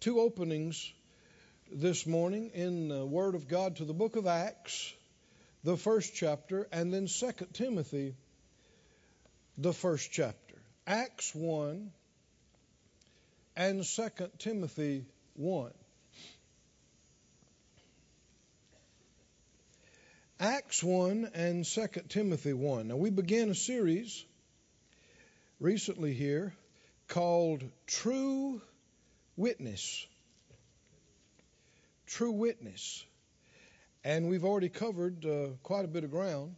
two openings this morning in the Word of God to the book of Acts, the first chapter, and then 2 Timothy, the first chapter. Acts 1 and 2 Timothy 1. Acts 1 and 2 Timothy 1. Now, we began a series recently here called True Witness. True Witness. And we've already covered uh, quite a bit of ground.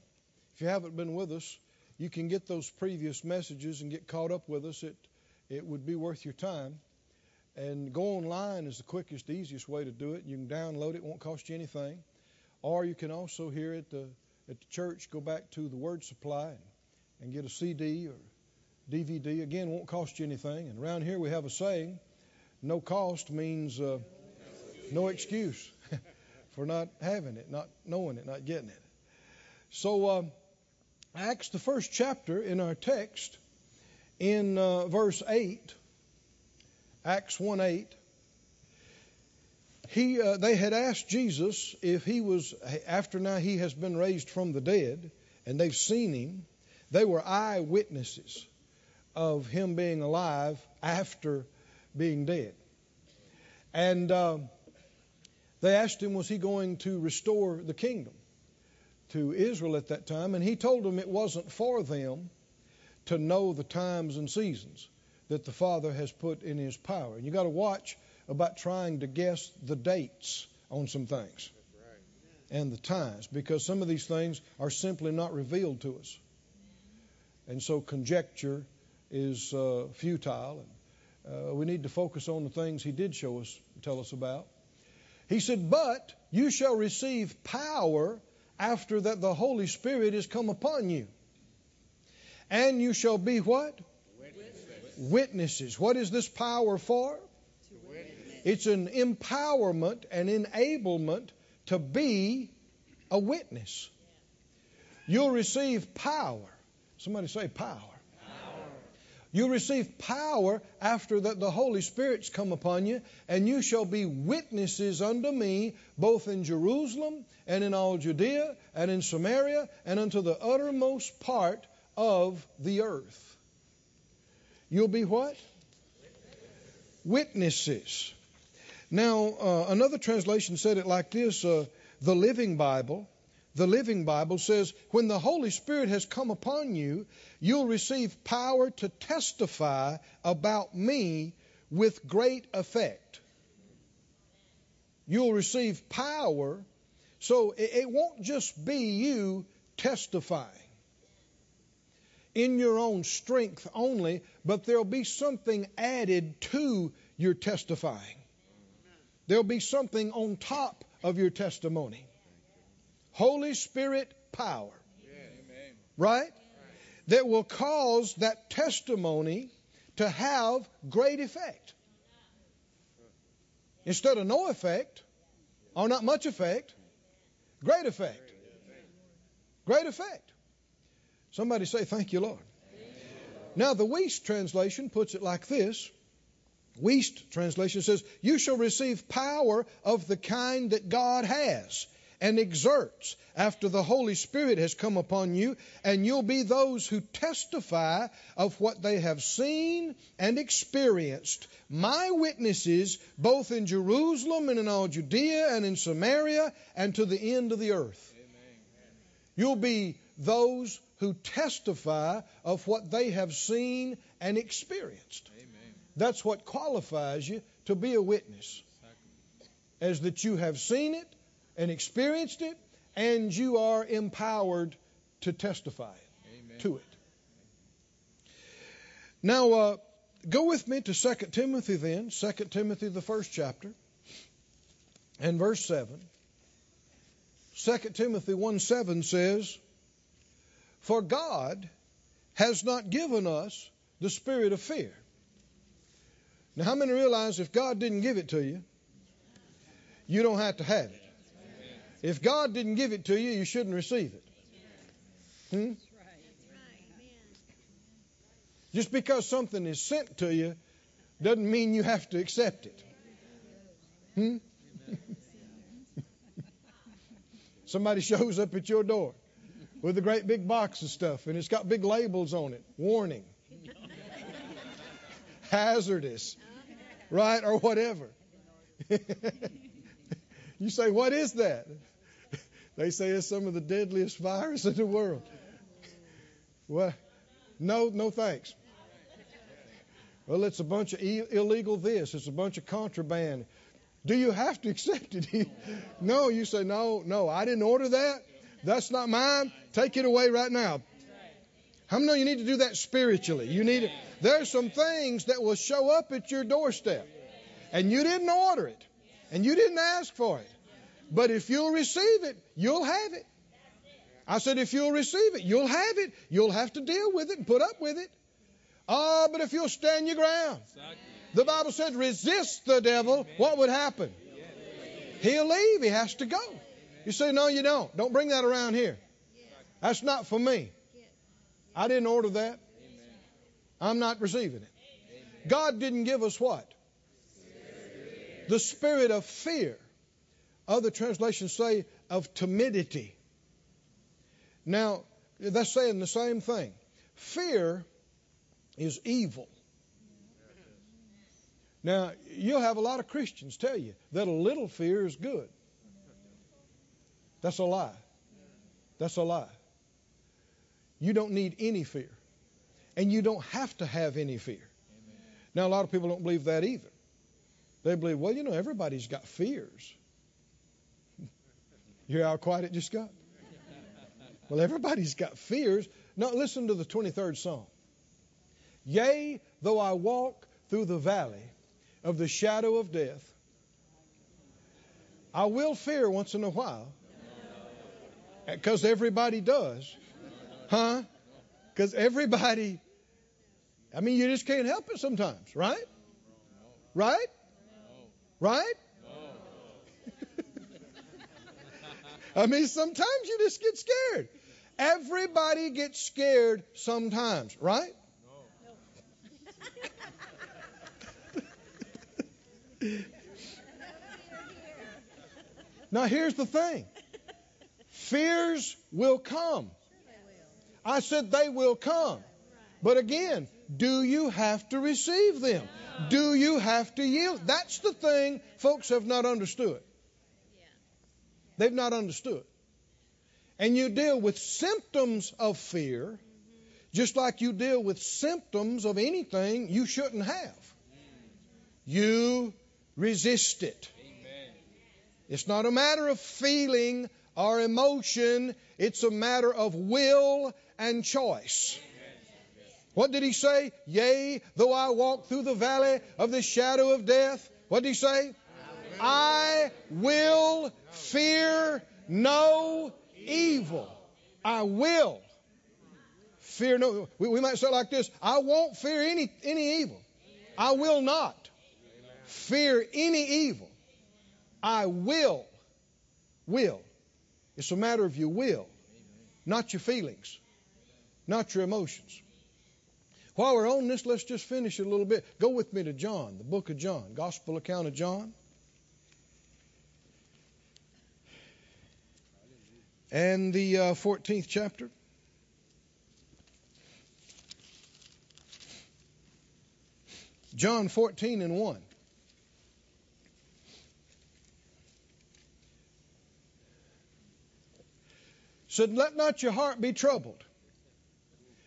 If you haven't been with us, you can get those previous messages and get caught up with us. It, it would be worth your time. And go online is the quickest, easiest way to do it. You can download it, it won't cost you anything. Or you can also hear it the, at the church, go back to the Word Supply and, and get a CD or DVD. Again, won't cost you anything. And around here we have a saying no cost means uh, no excuse for not having it, not knowing it, not getting it. So, uh, Acts, the first chapter in our text, in uh, verse 8, Acts 1 8, he, uh, they had asked Jesus if he was, after now he has been raised from the dead, and they've seen him, they were eyewitnesses of him being alive after being dead. And uh, they asked him, was he going to restore the kingdom to Israel at that time? And he told them it wasn't for them to know the times and seasons that the Father has put in his power. And you got to watch about trying to guess the dates on some things and the times because some of these things are simply not revealed to us. And so conjecture is uh, futile. And, uh, we need to focus on the things he did show us, tell us about. He said, But you shall receive power after that the Holy Spirit is come upon you. And you shall be what? Witnesses. Witnesses. What is this power for? It's an empowerment and enablement to be a witness. You'll receive power. Somebody say power. power. You receive power after that the Holy Spirit's come upon you, and you shall be witnesses unto me both in Jerusalem and in all Judea and in Samaria and unto the uttermost part of the earth. You'll be what? Witnesses. Now, uh, another translation said it like this uh, the Living Bible. The Living Bible says, When the Holy Spirit has come upon you, you'll receive power to testify about me with great effect. You'll receive power, so it, won't just be you testifying in your own strength only, but there'll be something added to your testifying. There'll be something on top of your testimony. Holy Spirit power. Right? That will cause that testimony to have great effect. Instead of no effect, or not much effect, great effect. Great effect. Somebody say, Thank you, Lord. Now, the Wuest translation puts it like this Wuest translation says, You shall receive power of the kind that God has and exerts after the Holy Spirit has come upon you, and you'll be those who testify of what they have seen and experienced. My witnesses, both in Jerusalem and in all Judea and in Samaria and to the end of the earth. You'll be those who testify of what they have seen and experienced. That's what qualifies you to be a witness. As that you have seen it and experienced it, and you are empowered to testify Amen. to it. Now, uh, go with me to 2 Timothy then, 2 Timothy, the first chapter, and verse 7. 2 Timothy 1 7 says, For God has not given us the spirit of fear, now, how many realize if God didn't give it to you, you don't have to have it? If God didn't give it to you, you shouldn't receive it. Hmm? Just because something is sent to you doesn't mean you have to accept it. Hmm? Somebody shows up at your door with a great big box of stuff, and it's got big labels on it warning, hazardous, right, or whatever. you say, What is that? They say it's some of the deadliest virus in the world. Well, no, no thanks. Well, it's a bunch of illegal this, it's a bunch of contraband. Do you have to accept it? no, you say, no, no, I didn't order that. That's not mine. Take it away right now. How many know you need to do that spiritually? You need it. There's some things that will show up at your doorstep, and you didn't order it, and you didn't ask for it. But if you'll receive it, you'll have it. I said, if you'll receive it, you'll have it. You'll have to deal with it and put up with it. Ah, but if you'll stand your ground. The Bible said, resist the devil. What would happen? He'll leave. He has to go. You say, no, you don't. Don't bring that around here. That's not for me. I didn't order that. I'm not receiving it. God didn't give us what? The spirit of fear. Other translations say of timidity. Now, that's saying the same thing. Fear is evil. Now, you'll have a lot of Christians tell you that a little fear is good. That's a lie. That's a lie. You don't need any fear. And you don't have to have any fear. Now, a lot of people don't believe that either. They believe, well, you know, everybody's got fears. You hear how quiet it just got? Well, everybody's got fears. Now, listen to the 23rd Psalm. Yea, though I walk through the valley of the shadow of death, I will fear once in a while. Because everybody does. Huh? Because everybody, I mean, you just can't help it sometimes, right? Right? Right? I mean, sometimes you just get scared. Everybody gets scared sometimes, right? now, here's the thing fears will come. I said they will come. But again, do you have to receive them? Do you have to yield? That's the thing folks have not understood. They've not understood. And you deal with symptoms of fear just like you deal with symptoms of anything you shouldn't have. You resist it. It's not a matter of feeling or emotion, it's a matter of will and choice. What did he say? Yea, though I walk through the valley of the shadow of death. What did he say? I will fear no evil. I will fear no. We, we might say like this: I won't fear any any evil. I will not fear any evil. I will. Will. It's a matter of your will, not your feelings, not your emotions. While we're on this, let's just finish it a little bit. Go with me to John, the book of John, Gospel account of John. And the uh, 14th chapter. John 14 and 1. Said, Let not your heart be troubled.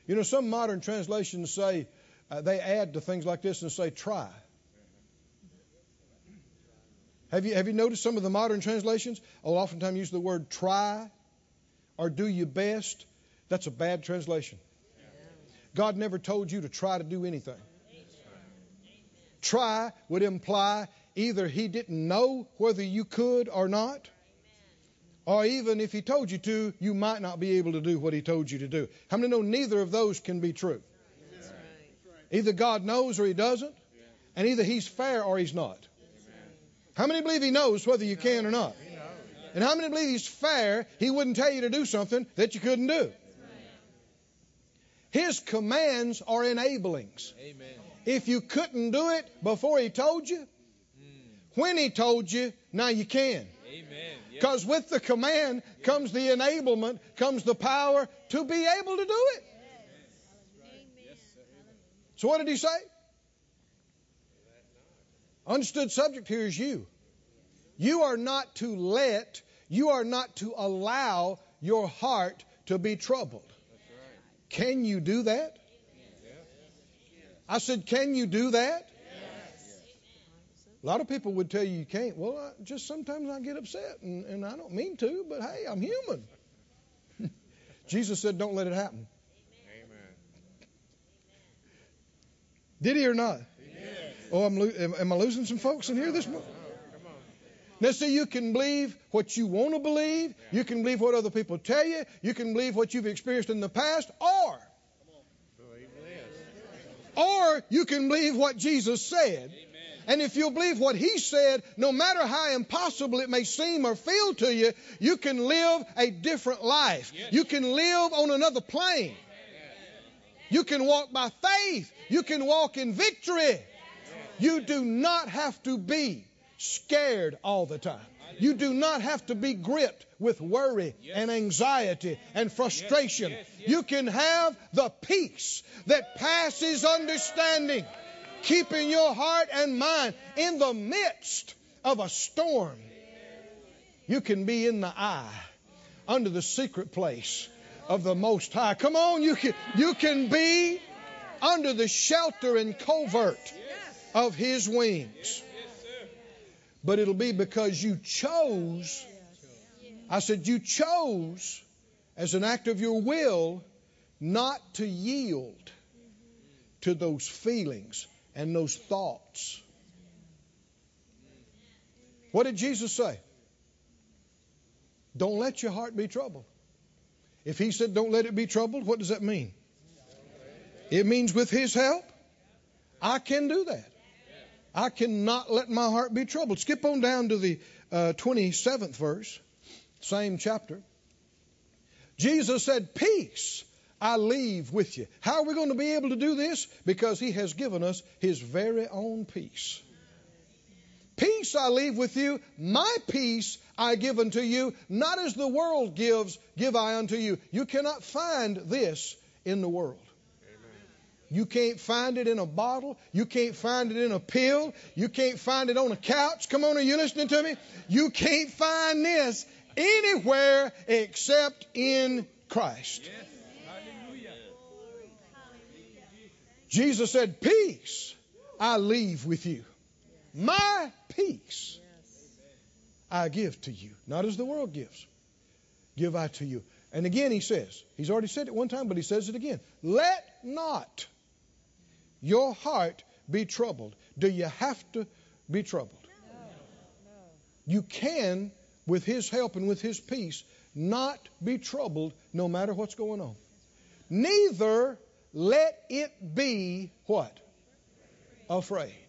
You know, some modern translations say, uh, they add to things like this and say, try. Have you, have you noticed some of the modern translations? I'll oftentimes use the word try or do your best. That's a bad translation. God never told you to try to do anything. Try would imply either He didn't know whether you could or not, or even if He told you to, you might not be able to do what He told you to do. How many know neither of those can be true? Either God knows or He doesn't, and either He's fair or He's not. How many believe He knows whether you can or not? And how many believe He's fair? He wouldn't tell you to do something that you couldn't do. His commands are enablings. If you couldn't do it before He told you, when He told you, now you can. Amen. Because with the command comes the enablement, comes the power to be able to do it. So what did he say? Understood subject here is you. You are not to let, you are not to allow your heart to be troubled. Right. Can you do that? I said, can you do that? A lot of people would tell you you can't. Well, I, just sometimes I get upset, and, and I don't mean to, but hey, I'm human. Jesus said, don't let it happen. Amen. Did he or not? Yes. Oh, I'm lo- am, am I losing some folks in here this morning? Now, see, you can believe what you want to believe. You can believe what other people tell you. You can believe what you've experienced in the past, or, or you can believe what Jesus said. And if you'll believe what he said, no matter how impossible it may seem or feel to you, you can live a different life. You can live on another plane. You can walk by faith. You can walk in victory. You do not have to be scared all the time. You do not have to be gripped with worry and anxiety and frustration. You can have the peace that passes understanding, keeping your heart and mind in the midst of a storm. You can be in the eye, under the secret place of the Most High. Come on, you can, you can be under the shelter and covert of His wings. But it'll be because you chose. I said, you chose as an act of your will not to yield to those feelings and those thoughts. What did Jesus say? Don't let your heart be troubled. If he said don't let it be troubled, what does that mean? It means with his help, I can do that. I cannot let my heart be troubled. Skip on down to the uh, 27th verse, same chapter. Jesus said, Peace I leave with you. How are we going to be able to do this? Because he has given us his very own peace. Peace I leave with you, my peace I give unto you, not as the world gives, give I unto you. You cannot find this in the world. You can't find it in a bottle. You can't find it in a pill. You can't find it on a couch. Come on, are you listening to me? You can't find this anywhere except in Christ. Yes. Jesus said, Peace I leave with you. My peace I give to you. Not as the world gives. Give I to you. And again, he says, he's already said it one time, but he says it again. Let not your heart be troubled. Do you have to be troubled? You can, with his help and with his peace, not be troubled no matter what's going on. Neither let it be what? Afraid.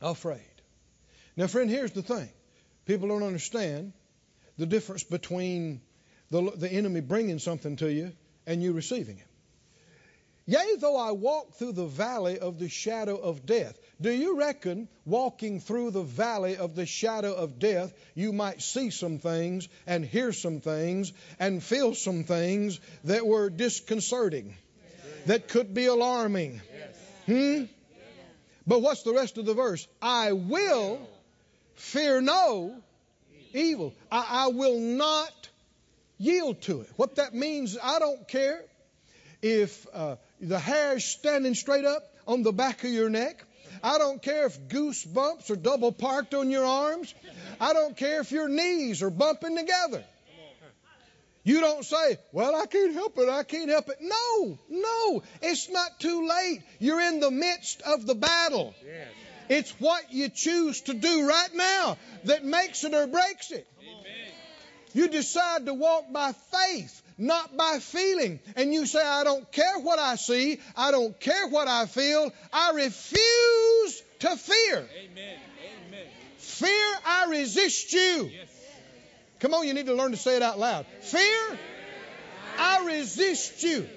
Afraid. Now, friend, here's the thing. People don't understand the difference between the, the enemy bringing something to you and you receiving it. Yea, though I walk through the valley of the shadow of death. Do you reckon walking through the valley of the shadow of death, you might see some things and hear some things and feel some things that were disconcerting, that could be alarming? Hmm? But what's the rest of the verse? I will fear no evil. I, I will not yield to it. What that means, I don't care if uh, the hair's standing straight up on the back of your neck. I don't care if goosebumps are double parked on your arms. I don't care if your knees are bumping together. You don't say, Well, I can't help it. I can't help it. No, no. It's not too late. You're in the midst of the battle. Yes. It's what you choose to do right now that makes it or breaks it. Amen. You decide to walk by faith, not by feeling. And you say, I don't care what I see. I don't care what I feel. I refuse to fear. Amen. Amen. Fear, I resist you. Yes. Come on, you need to learn to say it out loud. Fear, I resist you.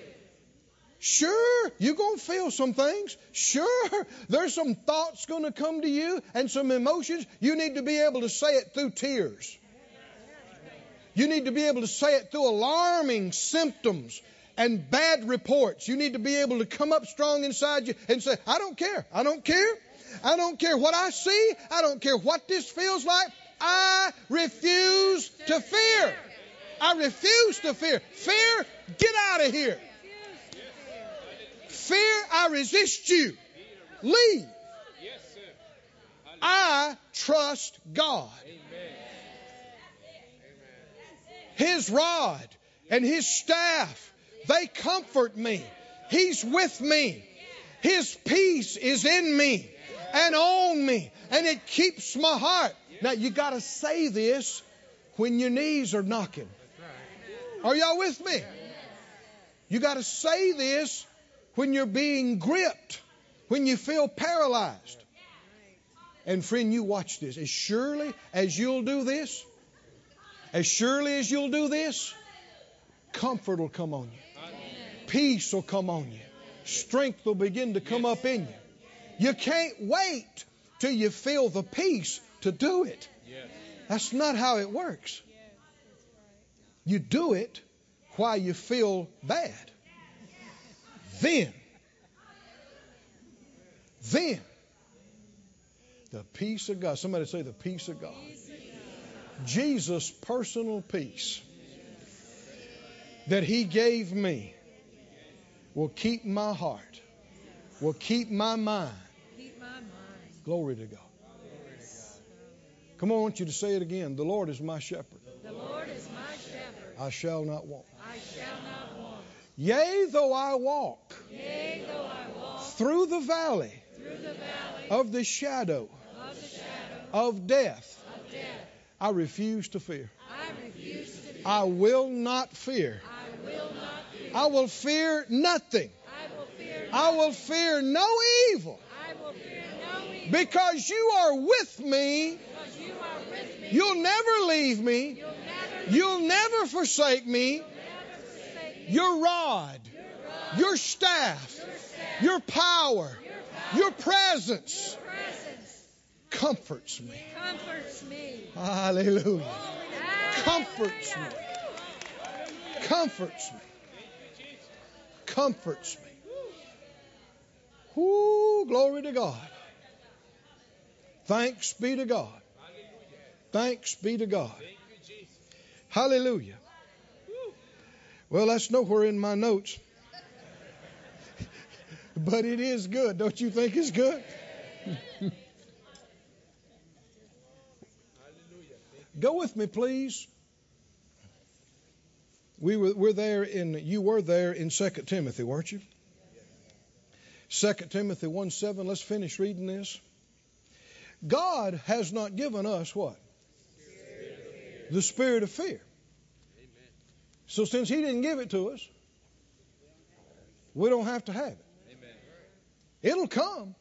Sure, you're going to feel some things. Sure, there's some thoughts going to come to you and some emotions. You need to be able to say it through tears. You need to be able to say it through alarming symptoms and bad reports. You need to be able to come up strong inside you and say, I don't care. I don't care. I don't care what I see. I don't care what this feels like. I refuse to fear. I refuse to fear. Fear, get out of here. Fear, I resist you. Leave. I trust God. His rod and His staff, they comfort me. He's with me. His peace is in me and on me, and it keeps my heart. Now, you got to say this when your knees are knocking. Are y'all with me? You got to say this when you're being gripped, when you feel paralyzed. And friend, you watch this. As surely as you'll do this, as surely as you'll do this, comfort will come on you. Peace will come on you. Strength will begin to come up in you. You can't wait till you feel the peace to do it. That's not how it works. You do it while you feel bad. Then, then, the peace of God. Somebody say the peace of God. Jesus' personal peace that He gave me will keep my heart, will keep my mind. Glory to God. Come on, I want you to say it again. The Lord is my shepherd. The Lord is my shepherd. I shall not want. I shall not want. Yea, though I walk Yea, though I walk through the valley through the valley of the shadow of the shadow of death, of death, I refuse to fear. I refuse to fear. I will not fear. I will not fear. I will fear nothing. I will fear. I will fear no evil I will fear no evil. because you are with me. You are with me. You'll never leave me. You'll never. You'll never forsake me. never forsake me. Your rod, Your rod, your staff, your staff, your power, your power, your presence comforts me. comforts me. Hallelujah. Comforts me. Comforts me. Comforts me. Whoo, glory to God. Thanks be to God. Thanks be to God. Hallelujah. Well, that's nowhere in my notes. but it is good. Don't you think it's good? Go with me, please. We were, we're there in, you were there in 2 Timothy, weren't you? 2 Timothy 1 7. Let's finish reading this. God has not given us what? The spirit of fear. So since He didn't give it to us, we don't have to have it. It'll come.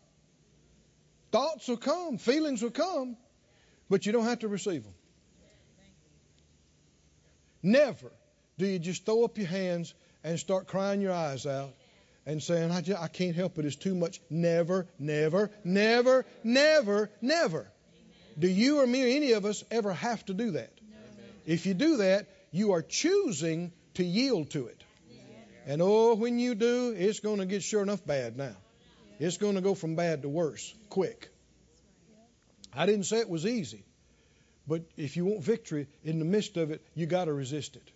Thoughts will come, feelings will come, but you don't have to receive them. Never do you just throw up your hands and start crying your eyes out and saying, I, just, I can't help it, it's too much. Never, never, never, never, never. Do you or me or any of us ever have to do that? If you do that, you are choosing to yield to it. And oh, when you do, it's going to get sure enough bad now. It's going to go from bad to worse quick. I didn't say it was easy, but if you want victory in the midst of it, you got to resist it.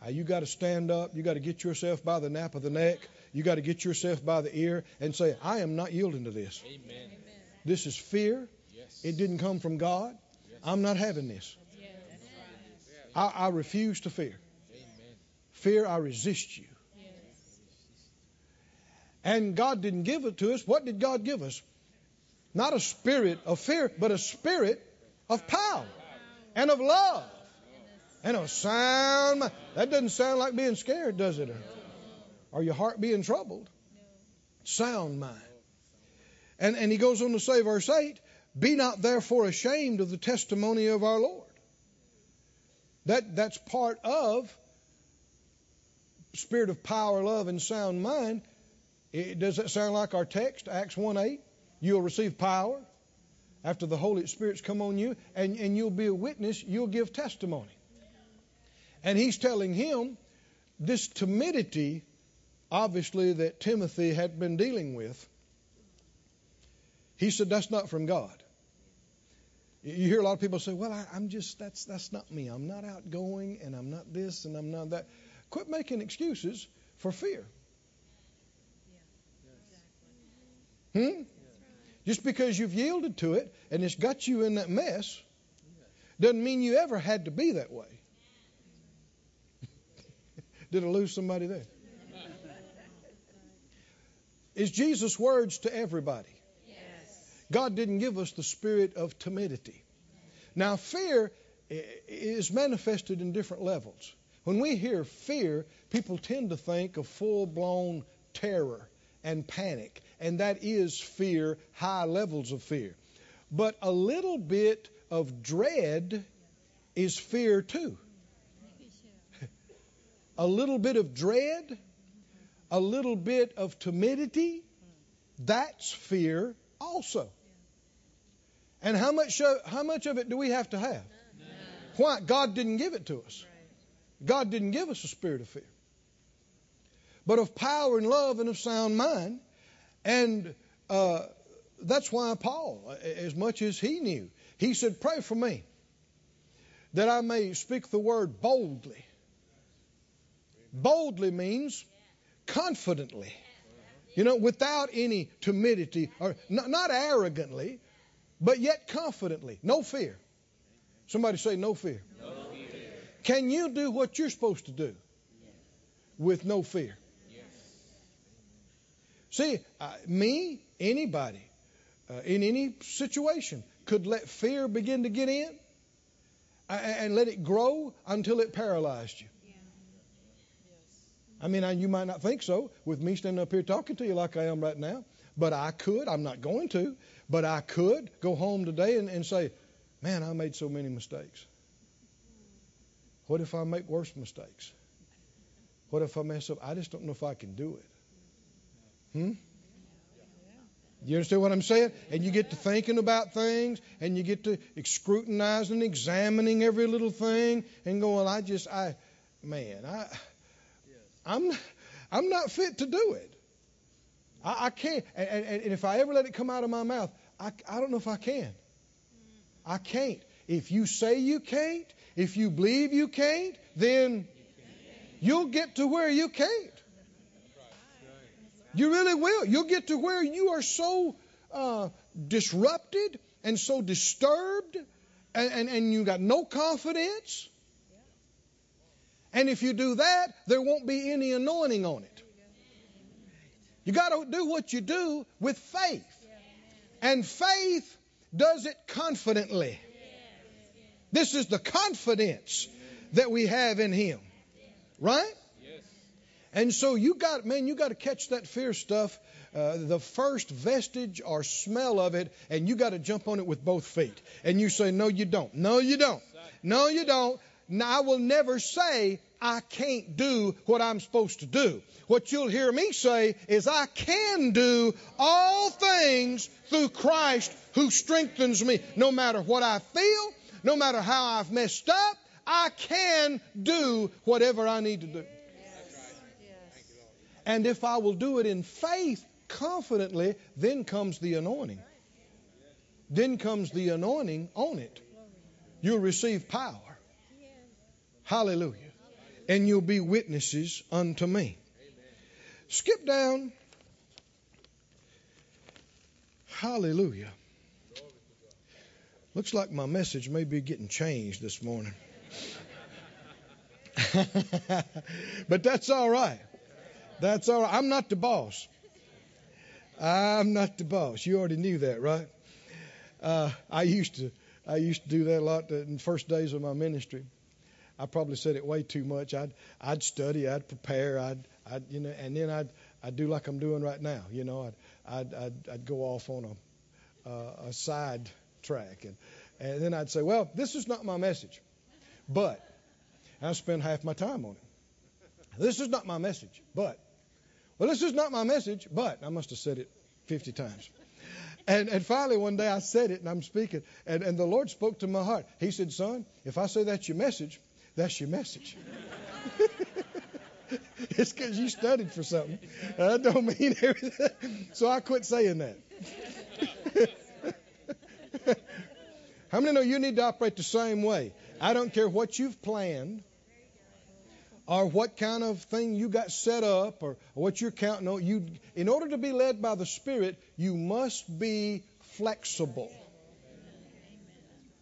Uh, you got to stand up. You got to get yourself by the nape of the neck. You got to get yourself by the ear and say, I am not yielding to this. Amen. This is fear. Yes. It didn't come from God. I'm not having this. I, I refuse to fear. Amen. Fear, I resist you. And God didn't give it to us. What did God give us? Not a spirit of fear, but a spirit of power and of love and of sound. mind. That doesn't sound like being scared, does it? Or your heart being troubled? Sound mind. And, and he goes on to say, verse 8, Be not therefore ashamed of the testimony of our Lord. That, that's part of spirit of power, love, and sound mind. It, does that sound like our text, Acts 1 8? You'll receive power after the Holy Spirit's come on you, and, and you'll be a witness, you'll give testimony. And he's telling him this timidity, obviously, that Timothy had been dealing with. He said, That's not from God. You hear a lot of people say, "Well, I, am just that's that's not me. I'm not outgoing, and I'm not this, and I'm not that." Quit making excuses for fear. Hmm? Just because you've yielded to it and it's got you in that mess doesn't mean you ever had to be that way. Did I lose somebody there? Is Jesus' words to everybody? God didn't give us the spirit of timidity. Now, fear is manifested in different levels. When we hear fear, people tend to think of full blown terror and panic, and that is fear, high levels of fear. But a little bit of dread is fear too. a little bit of dread, a little bit of timidity, that's fear also. And how much of, how much of it do we have to have? Why? God didn't give it to us. God didn't give us a spirit of fear, but of power and love and of sound mind. And uh, that's why Paul, as much as he knew, he said, Pray for me that I may speak the word boldly. Boldly means confidently. You know, without any timidity or not, not arrogantly, but yet confidently. No fear. Somebody say, no fear. No fear. Can you do what you're supposed to do with no fear? See, uh, me, anybody, uh, in any situation, could let fear begin to get in and let it grow until it paralyzed you. I mean, I, you might not think so with me standing up here talking to you like I am right now, but I could. I'm not going to, but I could go home today and, and say, man, I made so many mistakes. What if I make worse mistakes? What if I mess up? I just don't know if I can do it. Hmm? You understand what I'm saying? And you get to thinking about things, and you get to scrutinizing, examining every little thing, and going, I just, I, man, I, I'm, I'm not fit to do it. I, I can't. And, and, and, if I ever let it come out of my mouth, I, I don't know if I can. I can't. If you say you can't, if you believe you can't, then you'll get to where you can't. You really will. You'll get to where you are so uh, disrupted and so disturbed, and, and, and you got no confidence. And if you do that, there won't be any anointing on it. You got to do what you do with faith. And faith does it confidently. This is the confidence that we have in Him. Right? And so you got, man, you got to catch that fear stuff, uh, the first vestige or smell of it, and you got to jump on it with both feet. And you say, no, you don't. No, you don't. No, you don't. Now, I will never say I can't do what I'm supposed to do. What you'll hear me say is I can do all things through Christ who strengthens me. No matter what I feel, no matter how I've messed up, I can do whatever I need to do. And if I will do it in faith, confidently, then comes the anointing. Then comes the anointing on it. You'll receive power. Hallelujah. And you'll be witnesses unto me. Skip down. Hallelujah. Looks like my message may be getting changed this morning. but that's all right. That's all right. I'm not the boss. I'm not the boss. You already knew that, right? Uh, I used to I used to do that a lot in the first days of my ministry. I probably said it way too much. I'd I'd study, I'd prepare, I'd I'd you know, and then I'd I'd do like I'm doing right now. You know, I'd I'd I'd, I'd go off on a uh, a side track, and and then I'd say, well, this is not my message, but I spend half my time on it. This is not my message, but. Well, this is not my message, but. I must have said it 50 times. And, and finally, one day I said it and I'm speaking, and, and the Lord spoke to my heart. He said, Son, if I say that's your message, that's your message. it's because you studied for something. I don't mean everything. So I quit saying that. How many know you need to operate the same way? I don't care what you've planned or what kind of thing you got set up or, what you're counting on. You, in order to be led by the Spirit, you must be flexible.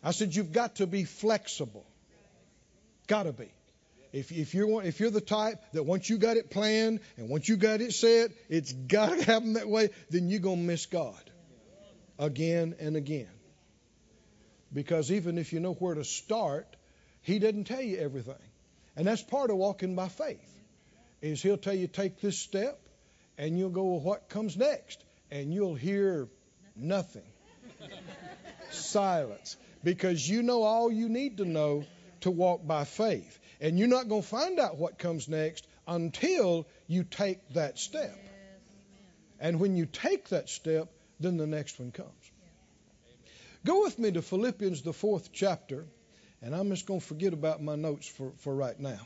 I said you've got to be flexible. Got to be. If, if you're if you're the type that once you got it planned and once you got it set, it's got to happen that way, then you're gonna miss God again and again. Because even if you know where to start, He doesn't tell you everything, and that's part of walking by faith. Is He'll tell you take this step, and you'll go well, what comes next, and you'll hear nothing, silence, because you know all you need to know to walk by faith. And you're not going to find out what comes next until you take that step. And when you take that step, then the next one comes. Go with me to Philippians, the fourth chapter, and I'm just going to forget about my notes for, for right now.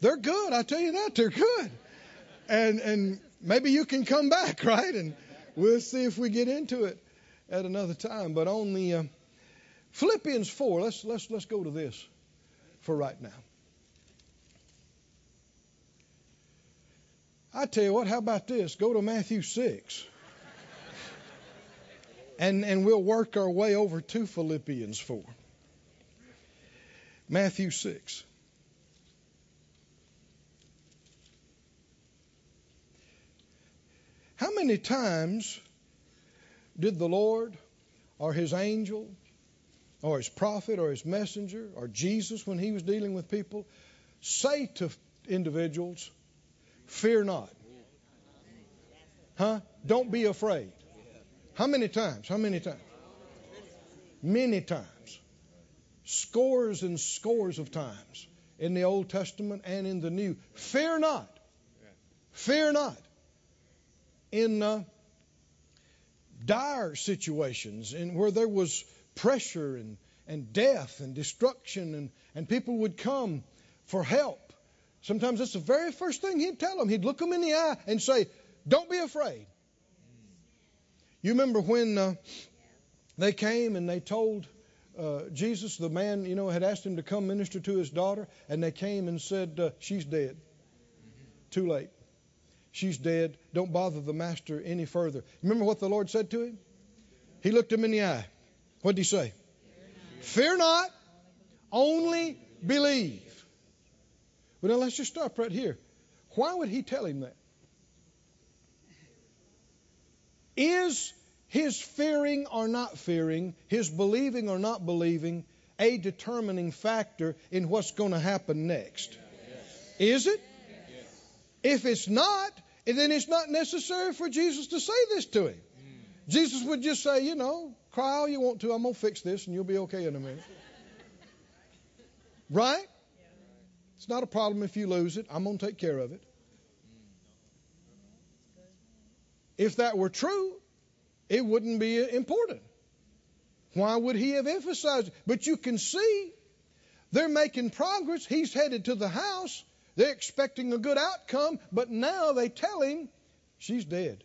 They're good, I tell you that, they're good. And, and maybe you can come back, right? And we'll see if we get into it at another time. But on the uh, Philippians 4, let's, let's, let's go to this for right now. I tell you what, how about this? Go to Matthew 6. And, and we'll work our way over to Philippians 4. Matthew 6. How many times did the Lord or his angel or his prophet or his messenger or Jesus when he was dealing with people say to individuals, Fear not. Huh? Don't be afraid. How many times? How many times? Many times. Scores and scores of times in the Old Testament and in the New. Fear not. Fear not. In uh, dire situations, in where there was pressure and, and death and destruction, and, and people would come for help. Sometimes that's the very first thing he'd tell them. He'd look them in the eye and say, Don't be afraid. You remember when uh, they came and they told uh, Jesus, the man, you know, had asked him to come minister to his daughter, and they came and said, uh, She's dead. Too late. She's dead. Don't bother the master any further. Remember what the Lord said to him? He looked him in the eye. What did he say? Fear not, only believe. Well, now let's just stop right here. Why would he tell him that? Is his fearing or not fearing, his believing or not believing, a determining factor in what's going to happen next? Is it? If it's not, then it's not necessary for Jesus to say this to him. Jesus would just say, you know, cry all you want to. I'm going to fix this and you'll be okay in a minute. Right? It's not a problem if you lose it. I'm going to take care of it. If that were true, it wouldn't be important. Why would he have emphasized it? But you can see they're making progress. He's headed to the house. They're expecting a good outcome, but now they tell him she's dead.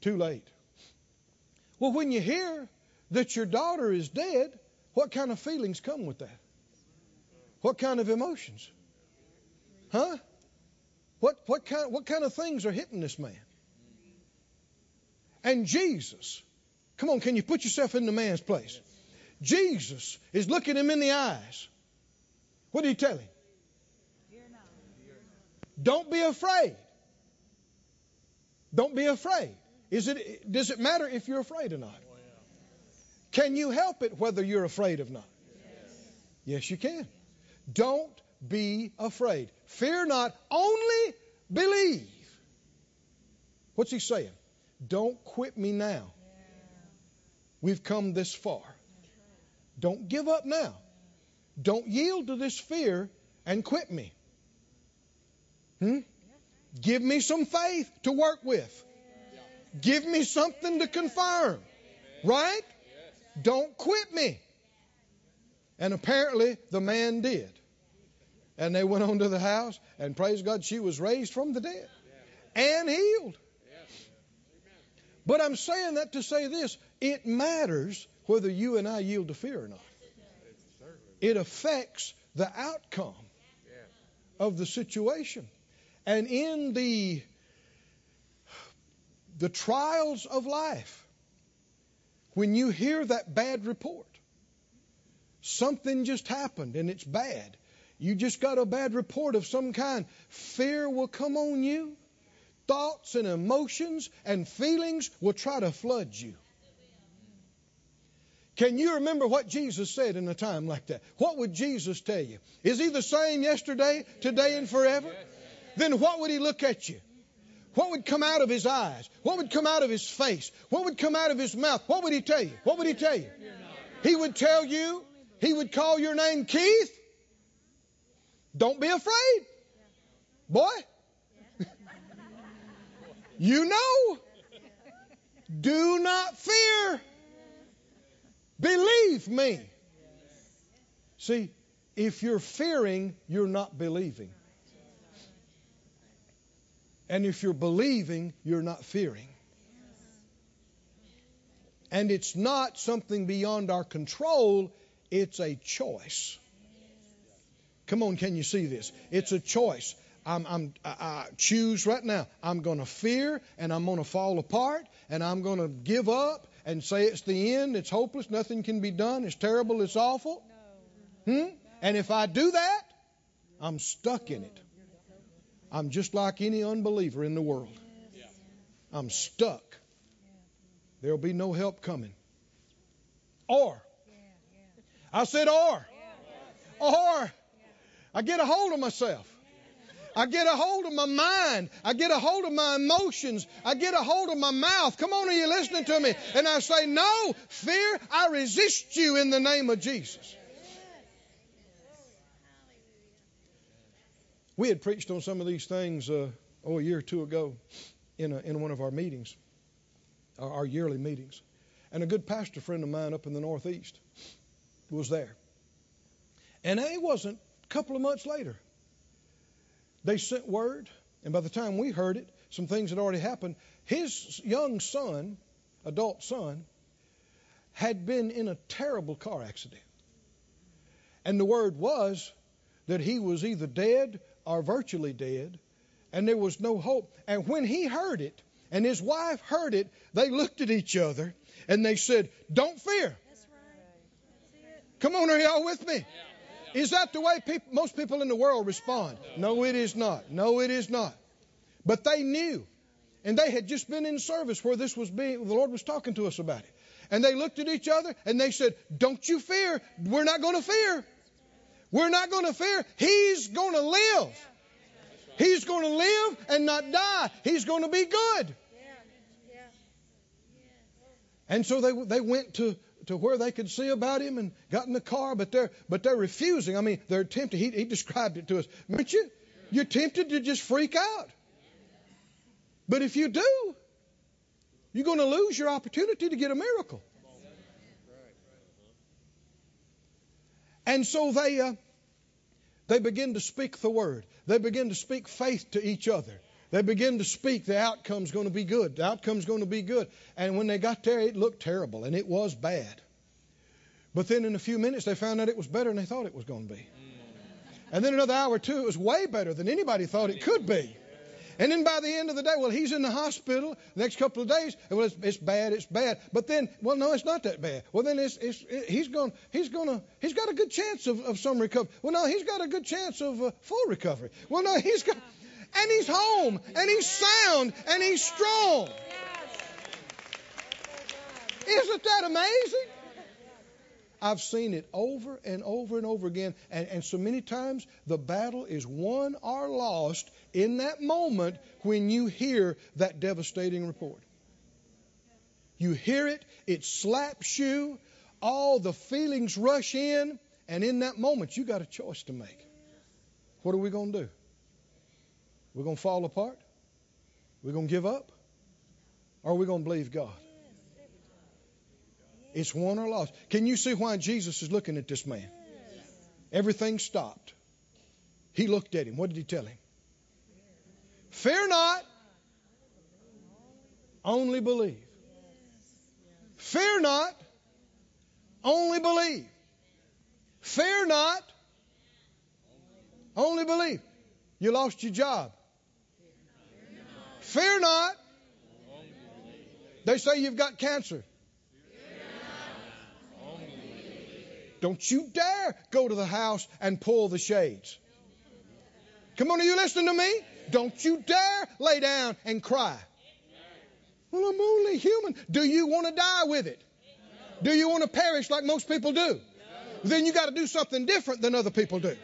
Too late. Well, when you hear that your daughter is dead, what kind of feelings come with that? What kind of emotions? Huh? What, what, kind, what kind of things are hitting this man? And Jesus, come on, can you put yourself in the man's place? Jesus is looking him in the eyes. What did he tell him? Don't be afraid. Don't be afraid. Is it, does it matter if you're afraid or not? Can you help it whether you're afraid or not? Yes, you can. Don't be afraid. Fear not, only believe. What's he saying? Don't quit me now. We've come this far. Don't give up now. Don't yield to this fear and quit me. Hmm? Give me some faith to work with. Give me something to confirm. Right? Don't quit me. And apparently the man did. And they went on to the house, and praise God, she was raised from the dead and healed. But I'm saying that to say this it matters whether you and I yield to fear or not. It affects the outcome of the situation. And in the the trials of life, when you hear that bad report, something just happened and it's bad. You just got a bad report of some kind. Fear will come on you. Thoughts and emotions and feelings will try to flood you. Can you remember what Jesus said in a time like that? What would Jesus tell you? Is he the same yesterday, today, and forever? Then what would he look at you? What would come out of his eyes? What would come out of his face? What would come out of his mouth? What would he tell you? What would he tell you? He would tell you, he would call your name Keith. Don't be afraid. Boy. You know. Do not fear. Believe me. See, if you're fearing, you're not believing. And if you're believing, you're not fearing. And it's not something beyond our control, it's a choice. Come on, can you see this? It's a choice. I'm, I'm, I, I choose right now. I'm going to fear and I'm going to fall apart and I'm going to give up and say it's the end, it's hopeless, nothing can be done, it's terrible, it's awful. Hmm? And if I do that, I'm stuck in it. I'm just like any unbeliever in the world. I'm stuck. There'll be no help coming. Or, I said, or, or, I get a hold of myself. I get a hold of my mind. I get a hold of my emotions. I get a hold of my mouth. Come on, are you listening to me? And I say, No, fear, I resist you in the name of Jesus. We had preached on some of these things uh, oh a year or two ago in a, in one of our meetings, our, our yearly meetings, and a good pastor friend of mine up in the Northeast was there, and it wasn't a couple of months later. They sent word, and by the time we heard it, some things had already happened. His young son, adult son, had been in a terrible car accident. And the word was that he was either dead or virtually dead, and there was no hope. And when he heard it, and his wife heard it, they looked at each other and they said, Don't fear. Come on, are y'all with me? Is that the way people, most people in the world respond? No, it is not. No, it is not. But they knew. And they had just been in service where this was being, the Lord was talking to us about it. And they looked at each other and they said, Don't you fear. We're not going to fear. We're not going to fear. He's going to live. He's going to live and not die. He's going to be good. And so they, they went to, to where they could see about him and got in the car, but they're, but they're refusing. I mean, they're tempted. He, he described it to us. Aren't you? You're tempted to just freak out. But if you do, you're going to lose your opportunity to get a miracle. And so they uh, they begin to speak the word. They begin to speak faith to each other. They begin to speak the outcome's going to be good. The outcome's going to be good. And when they got there, it looked terrible, and it was bad. But then in a few minutes, they found out it was better than they thought it was going to be. And then another hour or two, it was way better than anybody thought it could be. And then by the end of the day, well, he's in the hospital. The next couple of days, well, it's, it's bad, it's bad. But then, well, no, it's not that bad. Well, then it's, it's it, he's going, he's going to, he's got a good chance of, of some recovery. Well, no, he's got a good chance of uh, full recovery. Well, no, he's got, and he's home, and he's sound, and he's strong. Isn't that amazing? I've seen it over and over and over again. And, and so many times the battle is won or lost in that moment when you hear that devastating report. You hear it, it slaps you, all the feelings rush in, and in that moment you got a choice to make. What are we going to do? We're going to fall apart? We're going to give up? Or are we going to believe God? It's won or lost. Can you see why Jesus is looking at this man? Everything stopped. He looked at him. What did he tell him? Fear not, only believe. Fear not, only believe. Fear not, only believe. You lost your job. Fear not. They say you've got cancer. Don't you dare go to the house and pull the shades. Come on, are you listening to me? Don't you dare lay down and cry. Well, I'm only human. Do you want to die with it? Do you want to perish like most people do? Then you got to do something different than other people do.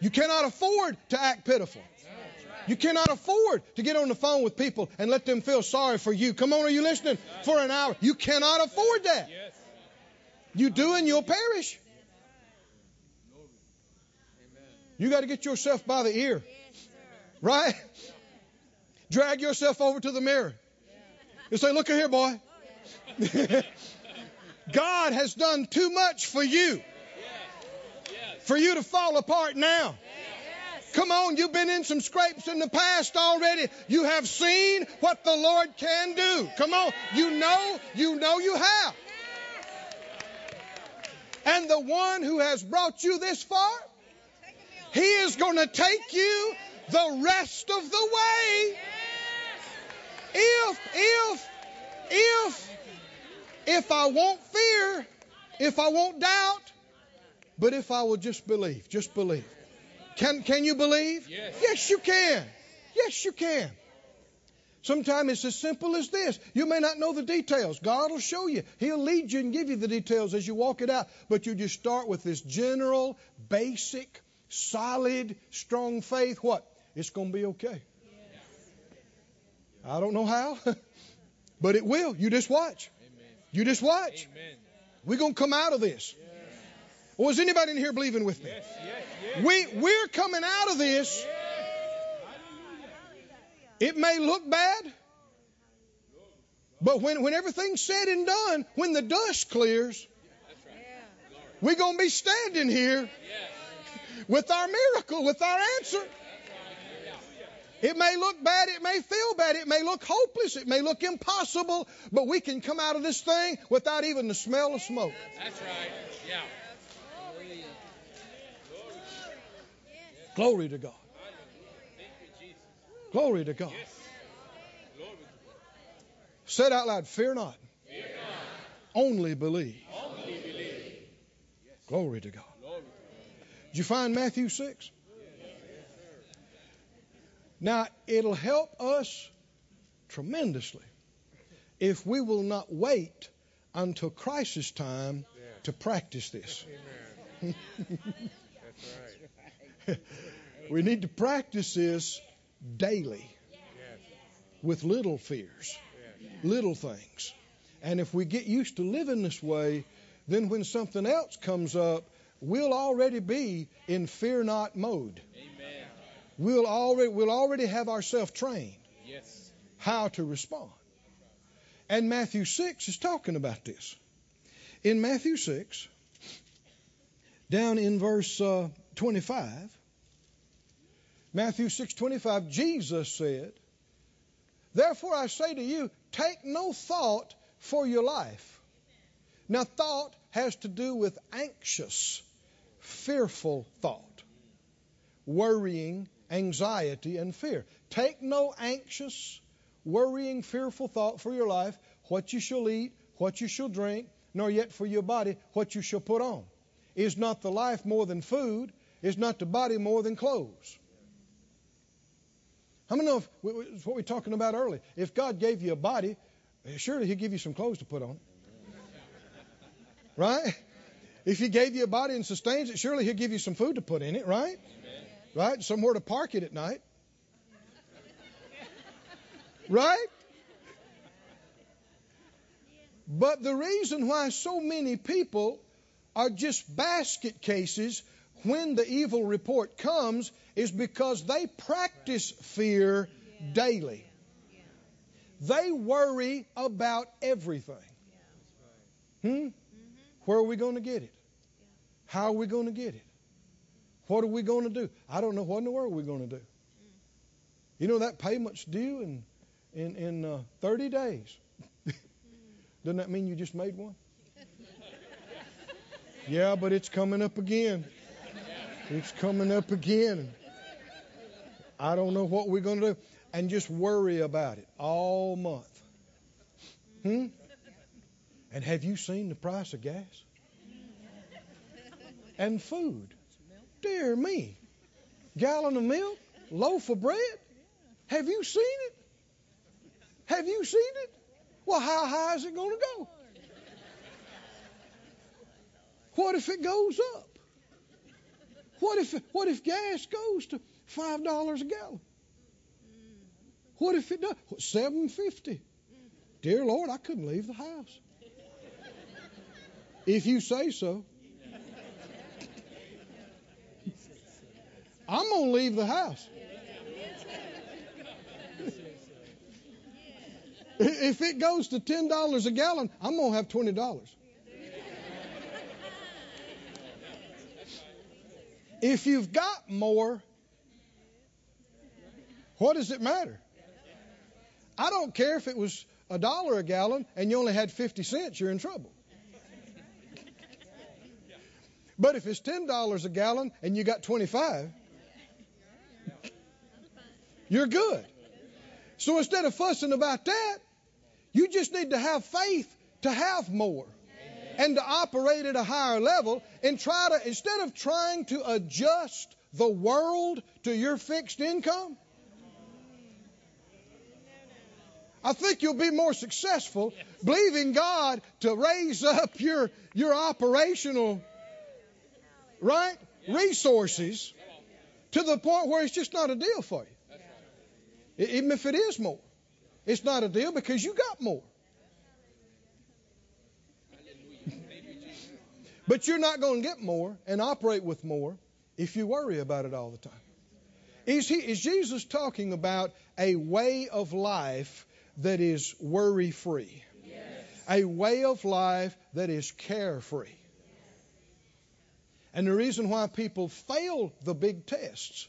You cannot afford to act pitiful. You cannot afford to get on the phone with people and let them feel sorry for you. Come on, are you listening? For an hour. You cannot afford that. You do and you'll perish. You got to get yourself by the ear. Right? Drag yourself over to the mirror and say, Look here, boy. God has done too much for you for you to fall apart now. Come on, you've been in some scrapes in the past already. You have seen what the Lord can do. Come on, you know, you know you have. And the one who has brought you this far, he is going to take you the rest of the way. If, if, if, if I won't fear, if I won't doubt, but if I will just believe, just believe. Can, can you believe? Yes. Yes, you can. Yes, you can. Sometimes it's as simple as this. You may not know the details. God will show you. He'll lead you and give you the details as you walk it out. But you just start with this general, basic, solid, strong faith. What? It's going to be okay. I don't know how, but it will. You just watch. You just watch. Amen. We're going to come out of this. Or is anybody in here believing with me? Yes, yes, yes. We, we're coming out of this. It may look bad, but when, when everything's said and done, when the dust clears, we're going to be standing here with our miracle, with our answer. It may look bad, it may feel bad, it may look hopeless, it may look impossible, but we can come out of this thing without even the smell of smoke. That's right. Yeah. Glory to God. Glory to God. Said out loud, fear not. Only believe. Glory to God. Did you find Matthew 6? Now, it'll help us tremendously if we will not wait until crisis time to practice this. we need to practice this daily with little fears, little things. And if we get used to living this way, then when something else comes up, we'll already be in fear not mode. Amen. We'll already, we'll already have ourselves trained Yes. how to respond. And Matthew 6 is talking about this. In Matthew 6, down in verse uh, 25, Matthew 6:25, Jesus said, "Therefore I say to you, take no thought for your life." Now thought has to do with anxious, fearful thought, worrying, anxiety and fear. Take no anxious, worrying, fearful thought for your life, what you shall eat, what you shall drink, nor yet for your body what you shall put on. Is not the life more than food? Is not the body more than clothes? How many know if, what we were talking about earlier? If God gave you a body, surely He'd give you some clothes to put on. Right? If He gave you a body and sustains it, surely He'll give you some food to put in it, right? Right? Somewhere to park it at night. Right? But the reason why so many people are just basket cases when the evil report comes is because they practice fear daily. They worry about everything. Hmm? Where are we going to get it? How are we going to get it? What are we going to do? I don't know what in the world we're going to do. You know that payment's due in in in uh, 30 days. Doesn't that mean you just made one? Yeah, but it's coming up again. It's coming up again. I don't know what we're going to do. And just worry about it all month. Hmm? And have you seen the price of gas? And food. Dear me. Gallon of milk? Loaf of bread? Have you seen it? Have you seen it? Well, how high is it going to go? What if it goes up? What if what if gas goes to five dollars a gallon? What if it does seven fifty? Dear Lord, I couldn't leave the house. If you say so. I'm gonna leave the house. If it goes to ten dollars a gallon, I'm gonna have twenty dollars. If you've got more, what does it matter? I don't care if it was a dollar a gallon and you only had 50 cents, you're in trouble. But if it's $10 a gallon and you got 25, you're good. So instead of fussing about that, you just need to have faith to have more and to operate at a higher level and try to, instead of trying to adjust the world to your fixed income, I think you'll be more successful believing God to raise up your, your operational, right, resources to the point where it's just not a deal for you. Even if it is more, it's not a deal because you got more. But you're not going to get more and operate with more if you worry about it all the time. Is, he, is Jesus talking about a way of life that is worry free? A way of life that is carefree. And the reason why people fail the big tests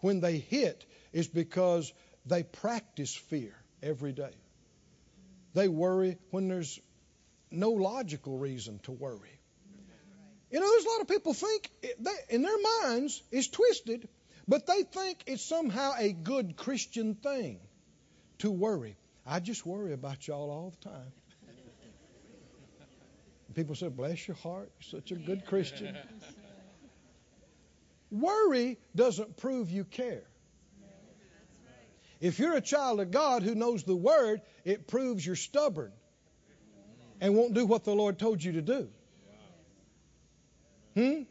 when they hit is because they practice fear every day. They worry when there's no logical reason to worry. You know, there's a lot of people think in their minds it's twisted, but they think it's somehow a good Christian thing to worry. I just worry about y'all all the time. People say, "Bless your heart, you're such a good Christian." Worry doesn't prove you care. If you're a child of God who knows the Word, it proves you're stubborn and won't do what the Lord told you to do. Hmm?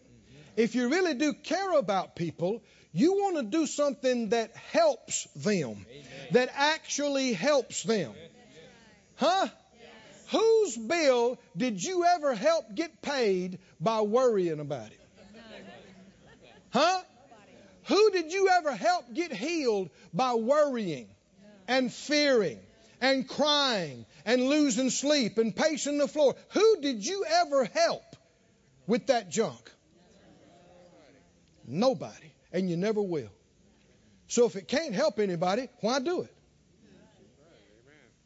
If you really do care about people, you want to do something that helps them, that actually helps them. Huh? Whose bill did you ever help get paid by worrying about it? Huh? Who did you ever help get healed by worrying and fearing and crying and losing sleep and pacing the floor? Who did you ever help with that junk? Nobody. And you never will. So if it can't help anybody, why do it?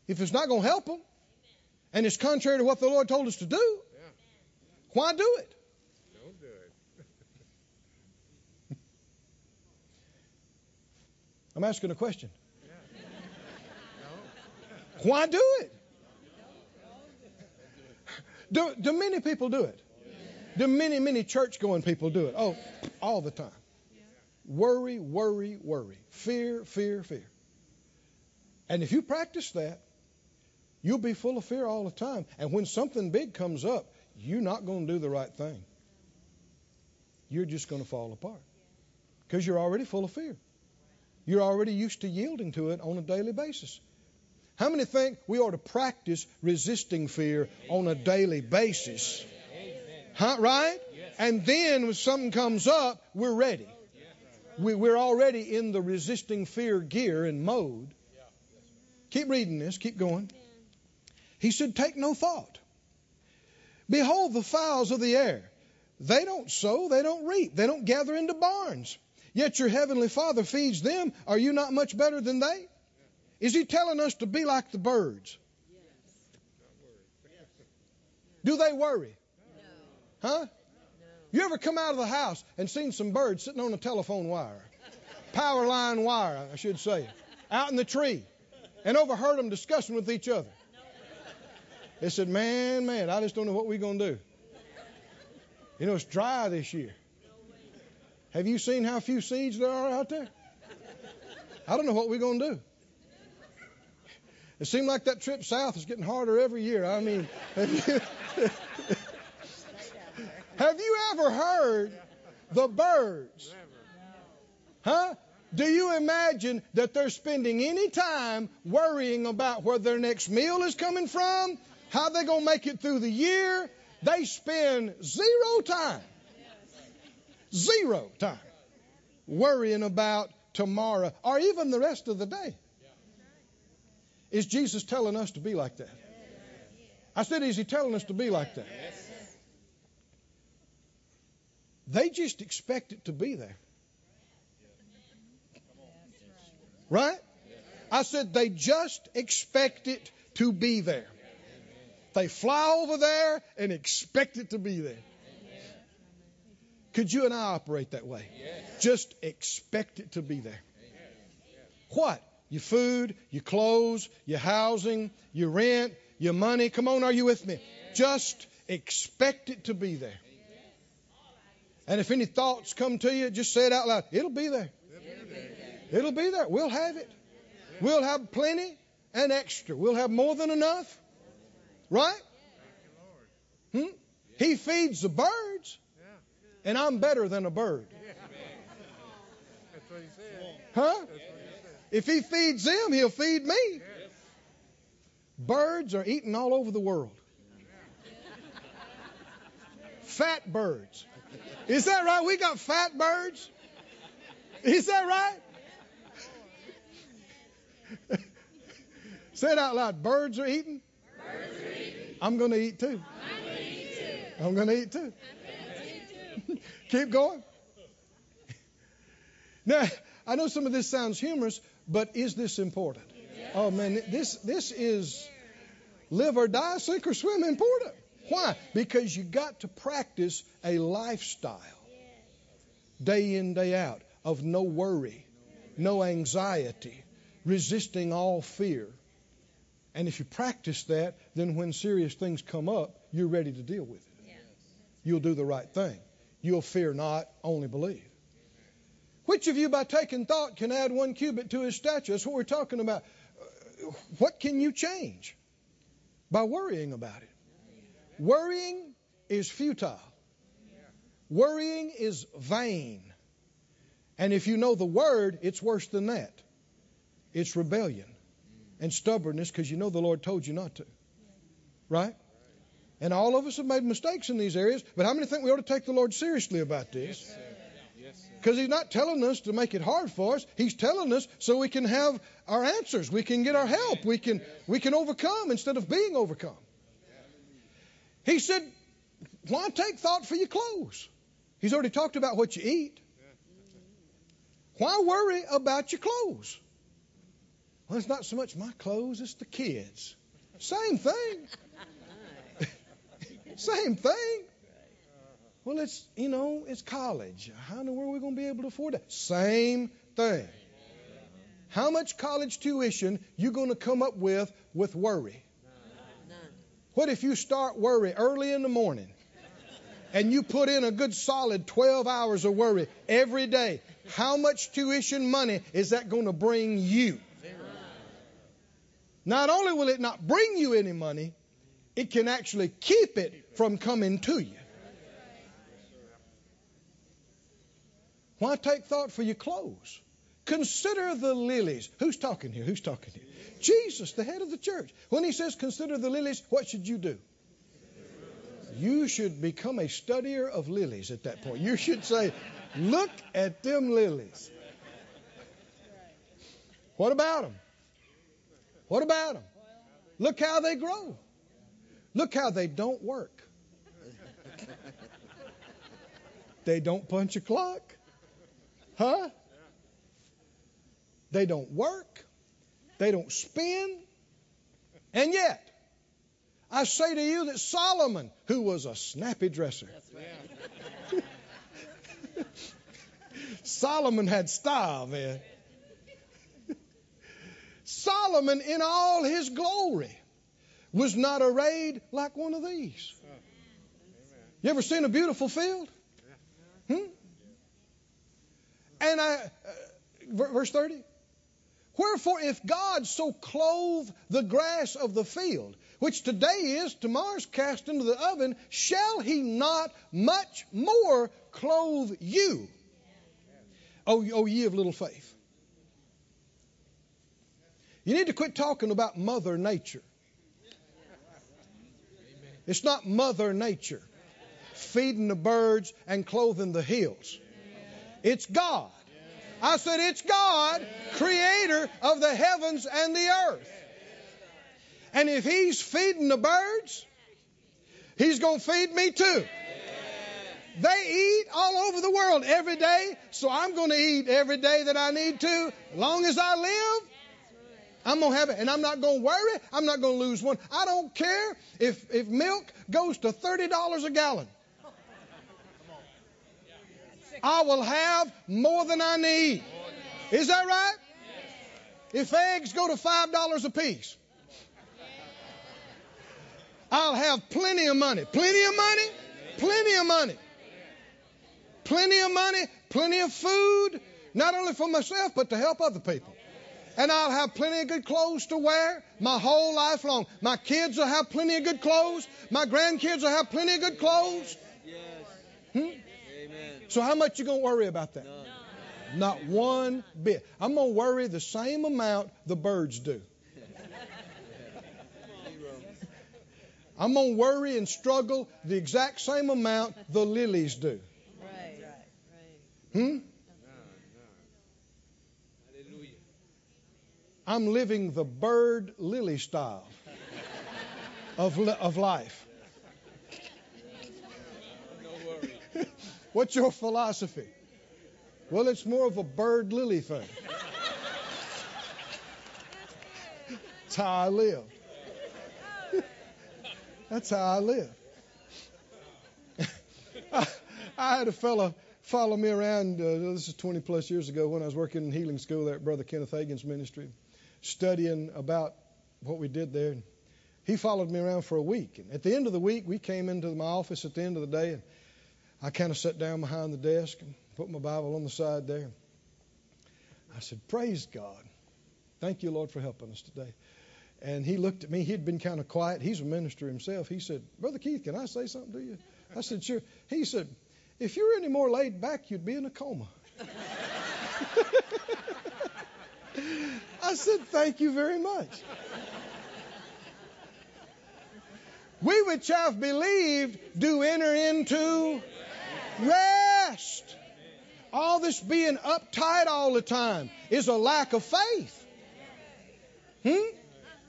If it's not going to help them and it's contrary to what the Lord told us to do, why do it? Don't do it. I'm asking a question. Why do it? Do, do many people do it? Do many, many church going people do it? Oh, all the time. Worry, worry, worry. Fear, fear, fear. And if you practice that, you'll be full of fear all the time. And when something big comes up, you're not going to do the right thing. You're just going to fall apart because you're already full of fear. You're already used to yielding to it on a daily basis. How many think we ought to practice resisting fear on a daily basis? Huh, right? And then when something comes up, we're ready. We, we're already in the resisting fear gear and mode. Keep reading this, keep going. He said, Take no thought. Behold the fowls of the air. They don't sow, they don't reap, they don't gather into barns. Yet your heavenly Father feeds them. Are you not much better than they? Is he telling us to be like the birds? Do they worry? Huh? You ever come out of the house and seen some birds sitting on a telephone wire, power line wire, I should say, out in the tree, and overheard them discussing with each other? They said, Man, man, I just don't know what we're going to do. You know, it's dry this year. Have you seen how few seeds there are out there? I don't know what we're going to do. It seemed like that trip south is getting harder every year. I mean, have you, ever heard the birds? Huh? Do you imagine that they're spending any time worrying about where their next meal is coming from? How they're going to make it through the year? They spend zero time, zero time worrying about tomorrow or even the rest of the day. Is Jesus telling us to be like that? I said, is he telling us to be like that? They just expect it to be there. Right? I said, they just expect it to be there. They fly over there and expect it to be there. Could you and I operate that way? Just expect it to be there. What? Your food, your clothes, your housing, your rent, your money. Come on, are you with me? Just expect it to be there. And if any thoughts come to you, just say it out loud. It'll be there. It'll be there. We'll have it. We'll have plenty and extra. We'll have more than enough. Right? Hmm? He feeds the birds, and I'm better than a bird. Huh? If he feeds them, he'll feed me. Birds are eaten all over the world. Fat birds. Is that right? We got fat birds? Is that right? Say it out loud. Birds are eating? Birds are eating. I'm going to eat too. I'm going to eat too. I'm going to eat too. I'm going to eat too. Keep going. Now, I know some of this sounds humorous, but is this important? Oh man, this this is live or die, sink or swim important. Why? Because you got to practice a lifestyle day in, day out of no worry, no anxiety, resisting all fear. And if you practice that, then when serious things come up, you're ready to deal with it. You'll do the right thing. You'll fear not, only believe. Which of you, by taking thought, can add one cubit to his stature? That's what we're talking about. What can you change? By worrying about it. Worrying is futile. Worrying is vain. And if you know the word, it's worse than that. It's rebellion and stubbornness because you know the Lord told you not to. Right? And all of us have made mistakes in these areas, but how many think we ought to take the Lord seriously about this? Because He's not telling us to make it hard for us. He's telling us so we can have our answers. We can get our help. We can we can overcome instead of being overcome. He said, Why take thought for your clothes? He's already talked about what you eat. Why worry about your clothes? Well, it's not so much my clothes, it's the kids. Same thing. Same thing. Well, it's, you know, it's college. How in the world are we going to be able to afford that? Same thing. How much college tuition you going to come up with with worry? What if you start worry early in the morning and you put in a good solid 12 hours of worry every day? How much tuition money is that going to bring you? Not only will it not bring you any money, it can actually keep it from coming to you. Why take thought for your clothes? Consider the lilies. Who's talking here? Who's talking here? Jesus, the head of the church. When he says consider the lilies, what should you do? You should become a studier of lilies at that point. You should say, Look at them lilies. What about them? What about them? Look how they grow. Look how they don't work. They don't punch a clock. Huh? They don't work. They don't spin. And yet, I say to you that Solomon, who was a snappy dresser, Solomon had style, man. Solomon, in all his glory, was not arrayed like one of these. You ever seen a beautiful field? Hmm? And I, uh, verse 30. Wherefore, if God so clothe the grass of the field, which today is, tomorrow's cast into the oven, shall he not much more clothe you, oh, O, o oh, ye of little faith? You need to quit talking about Mother Nature. It's not Mother Nature feeding the birds and clothing the hills. It's God. I said, It's God, creator of the heavens and the earth. And if He's feeding the birds, He's going to feed me too. They eat all over the world every day, so I'm going to eat every day that I need to. Long as I live, I'm going to have it. And I'm not going to worry. I'm not going to lose one. I don't care if, if milk goes to $30 a gallon. I will have more than I need. Is that right? If eggs go to $5 a piece, I'll have plenty of money. Plenty of money? Plenty of money. Plenty of money, plenty of food, not only for myself, but to help other people. And I'll have plenty of good clothes to wear my whole life long. My kids will have plenty of good clothes. My grandkids will have plenty of good clothes. So how much you gonna worry about that? Not one bit. I'm gonna worry the same amount the birds do. I'm gonna worry and struggle the exact same amount the lilies do. Hmm? I'm living the bird lily style of, li- of life. What's your philosophy? Well, it's more of a bird lily thing. That's how I live. That's how I live. I, I had a fellow follow me around. Uh, this is 20 plus years ago when I was working in healing school there at Brother Kenneth Hagin's ministry, studying about what we did there. He followed me around for a week. And at the end of the week, we came into my office at the end of the day, and I kind of sat down behind the desk and put my Bible on the side there. I said, Praise God. Thank you, Lord, for helping us today. And he looked at me. He'd been kind of quiet. He's a minister himself. He said, Brother Keith, can I say something to you? I said, Sure. He said, If you were any more laid back, you'd be in a coma. I said, Thank you very much. We which have believed do enter into rest. All this being uptight all the time is a lack of faith. Hmm?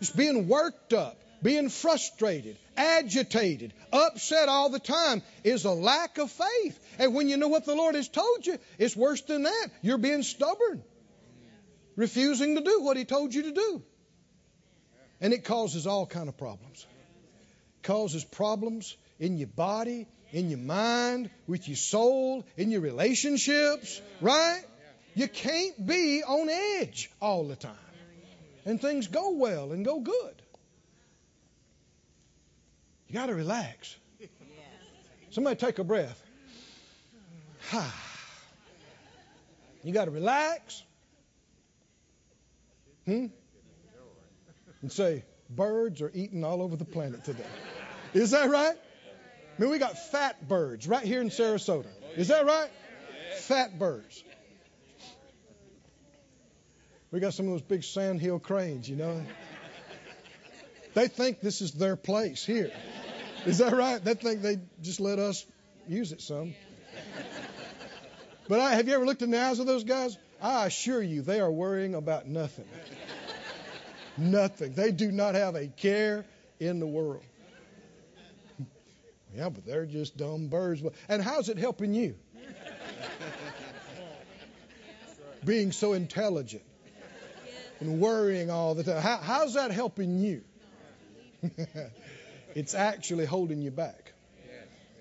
Just being worked up, being frustrated, agitated, upset all the time is a lack of faith. And when you know what the Lord has told you, it's worse than that. You're being stubborn, refusing to do what He told you to do. And it causes all kind of problems. Causes problems in your body, in your mind, with your soul, in your relationships, right? You can't be on edge all the time. And things go well and go good. You got to relax. Somebody take a breath. you got to relax. Hmm? And say, birds are eating all over the planet today. Is that right? I mean, we got fat birds right here in Sarasota. Is that right? Fat birds. We got some of those big sandhill cranes, you know. They think this is their place here. Is that right? They think they just let us use it some. But I, have you ever looked in the eyes of those guys? I assure you, they are worrying about nothing. nothing. They do not have a care in the world. Yeah, but they're just dumb birds. And how's it helping you? Being so intelligent and worrying all the time. How, how's that helping you? it's actually holding you back.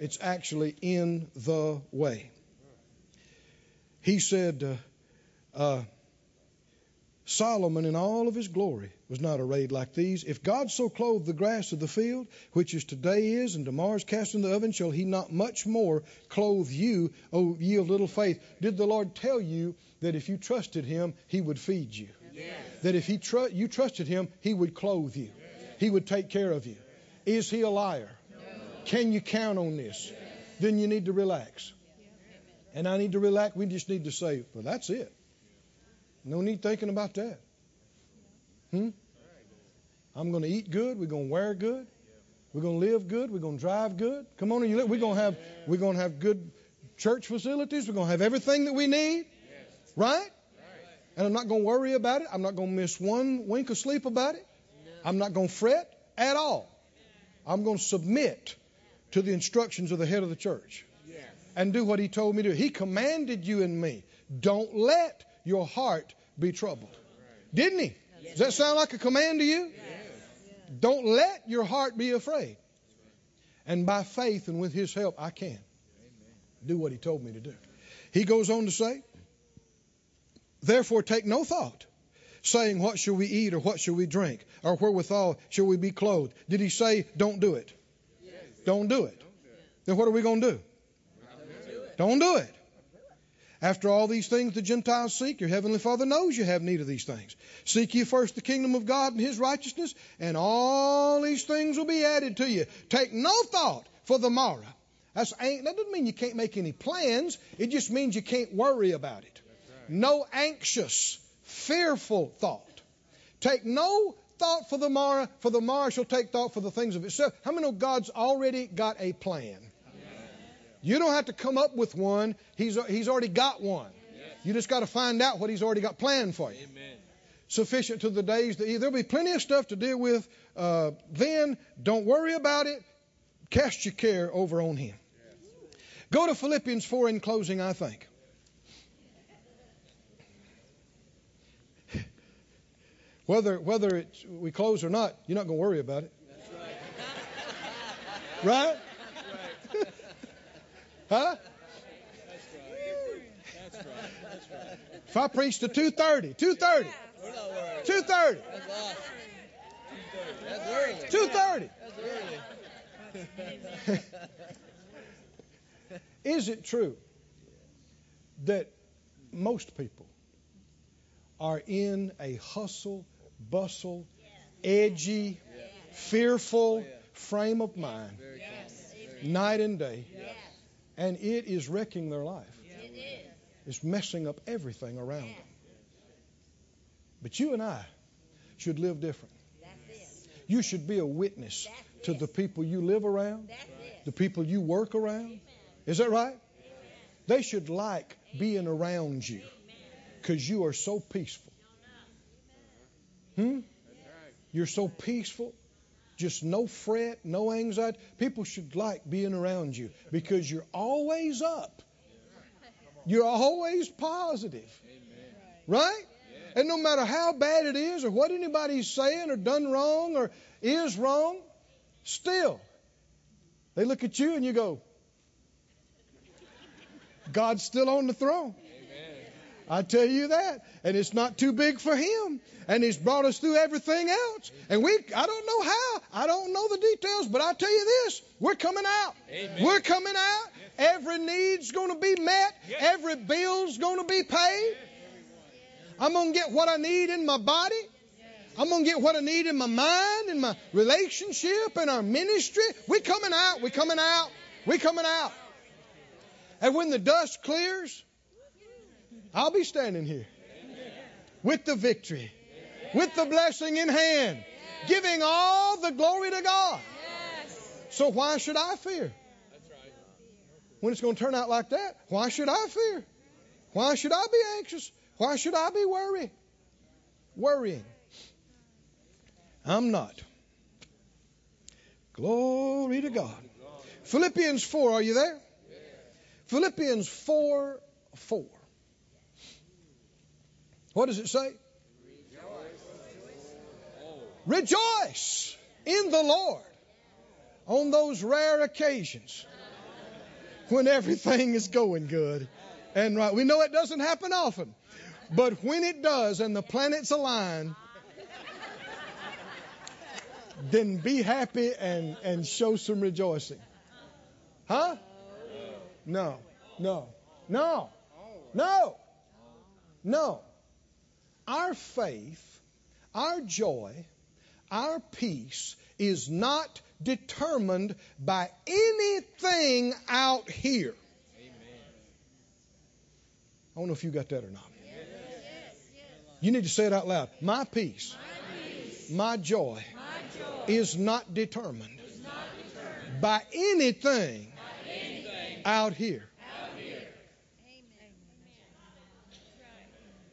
It's actually in the way. He said, uh, uh, Solomon in all of his glory was not arrayed like these. If God so clothed the grass of the field, which is today is and tomorrow is cast in the oven, shall he not much more clothe you, O ye of little faith? Did the Lord tell you that if you trusted him, he would feed you? Yes. That if he tr- you trusted him, he would clothe you. Yes. He would take care of you. Is he a liar? No. Can you count on this? Yes. Then you need to relax. And I need to relax. We just need to say, well, that's it. No need thinking about that. Hmm? I'm going to eat good. We're going to wear good. We're going to live good. We're going to drive good. Come on, you we're going to have we're going to have good church facilities. We're going to have everything that we need. Right? And I'm not going to worry about it. I'm not going to miss one wink of sleep about it. I'm not going to fret at all. I'm going to submit to the instructions of the head of the church and do what he told me to. He commanded you and me. Don't let your heart be troubled. Didn't he? Does that sound like a command to you? Don't let your heart be afraid. And by faith and with his help, I can do what he told me to do. He goes on to say, Therefore, take no thought, saying, What shall we eat, or what shall we drink, or wherewithal shall we be clothed? Did he say, Don't do it? Don't do it. Then what are we going to do? Don't do it. After all these things the Gentiles seek, your heavenly Father knows you have need of these things. Seek ye first the kingdom of God and his righteousness, and all these things will be added to you. Take no thought for the morrow. That's, that doesn't mean you can't make any plans. It just means you can't worry about it. Right. No anxious, fearful thought. Take no thought for the morrow, for the morrow shall take thought for the things of itself. How many know God's already got a plan? You don't have to come up with one. He's, he's already got one. Yes. You just got to find out what he's already got planned for you. Amen. Sufficient to the days that there'll be plenty of stuff to deal with uh, then. Don't worry about it. Cast your care over on him. Yes. Go to Philippians 4 in closing, I think. Whether whether it's, we close or not, you're not going to worry about it. right? right? Huh? That's right. That's right. If I preach to 230, 230, 230. That's early. 230. Is it true that most people are in a hustle, bustle, edgy, fearful frame of mind night and day? And it is wrecking their life. It is. It's messing up everything around them. But you and I should live different. You should be a witness to the people you live around, the people you work around. Is that right? They should like being around you because you are so peaceful. Hmm? You're so peaceful. Just no fret, no anxiety. People should like being around you because you're always up. You're always positive. Right? And no matter how bad it is or what anybody's saying or done wrong or is wrong, still, they look at you and you go, God's still on the throne. I tell you that. And it's not too big for him. And he's brought us through everything else. And we, I don't know how. I don't know the details, but I tell you this, we're coming out. Amen. We're coming out. Every need's going to be met. Every bill's going to be paid. I'm going to get what I need in my body. I'm going to get what I need in my mind, in my relationship, in our ministry. We're coming out. We're coming out. We're coming out. And when the dust clears, I'll be standing here with the victory, with the blessing in hand, giving all the glory to God. So why should I fear? When it's going to turn out like that, why should I fear? Why should I be anxious? Why should I be worried? Worrying. I'm not. Glory to God. Philippians 4, are you there? Philippians 4 4. What does it say? Rejoice in the Lord on those rare occasions when everything is going good and right. We know it doesn't happen often, but when it does and the planets align, then be happy and, and show some rejoicing. Huh? No, no, no, no, no. Our faith, our joy, our peace is not determined by anything out here. I don't know if you got that or not. You need to say it out loud. My peace, my joy, is not determined by anything out here.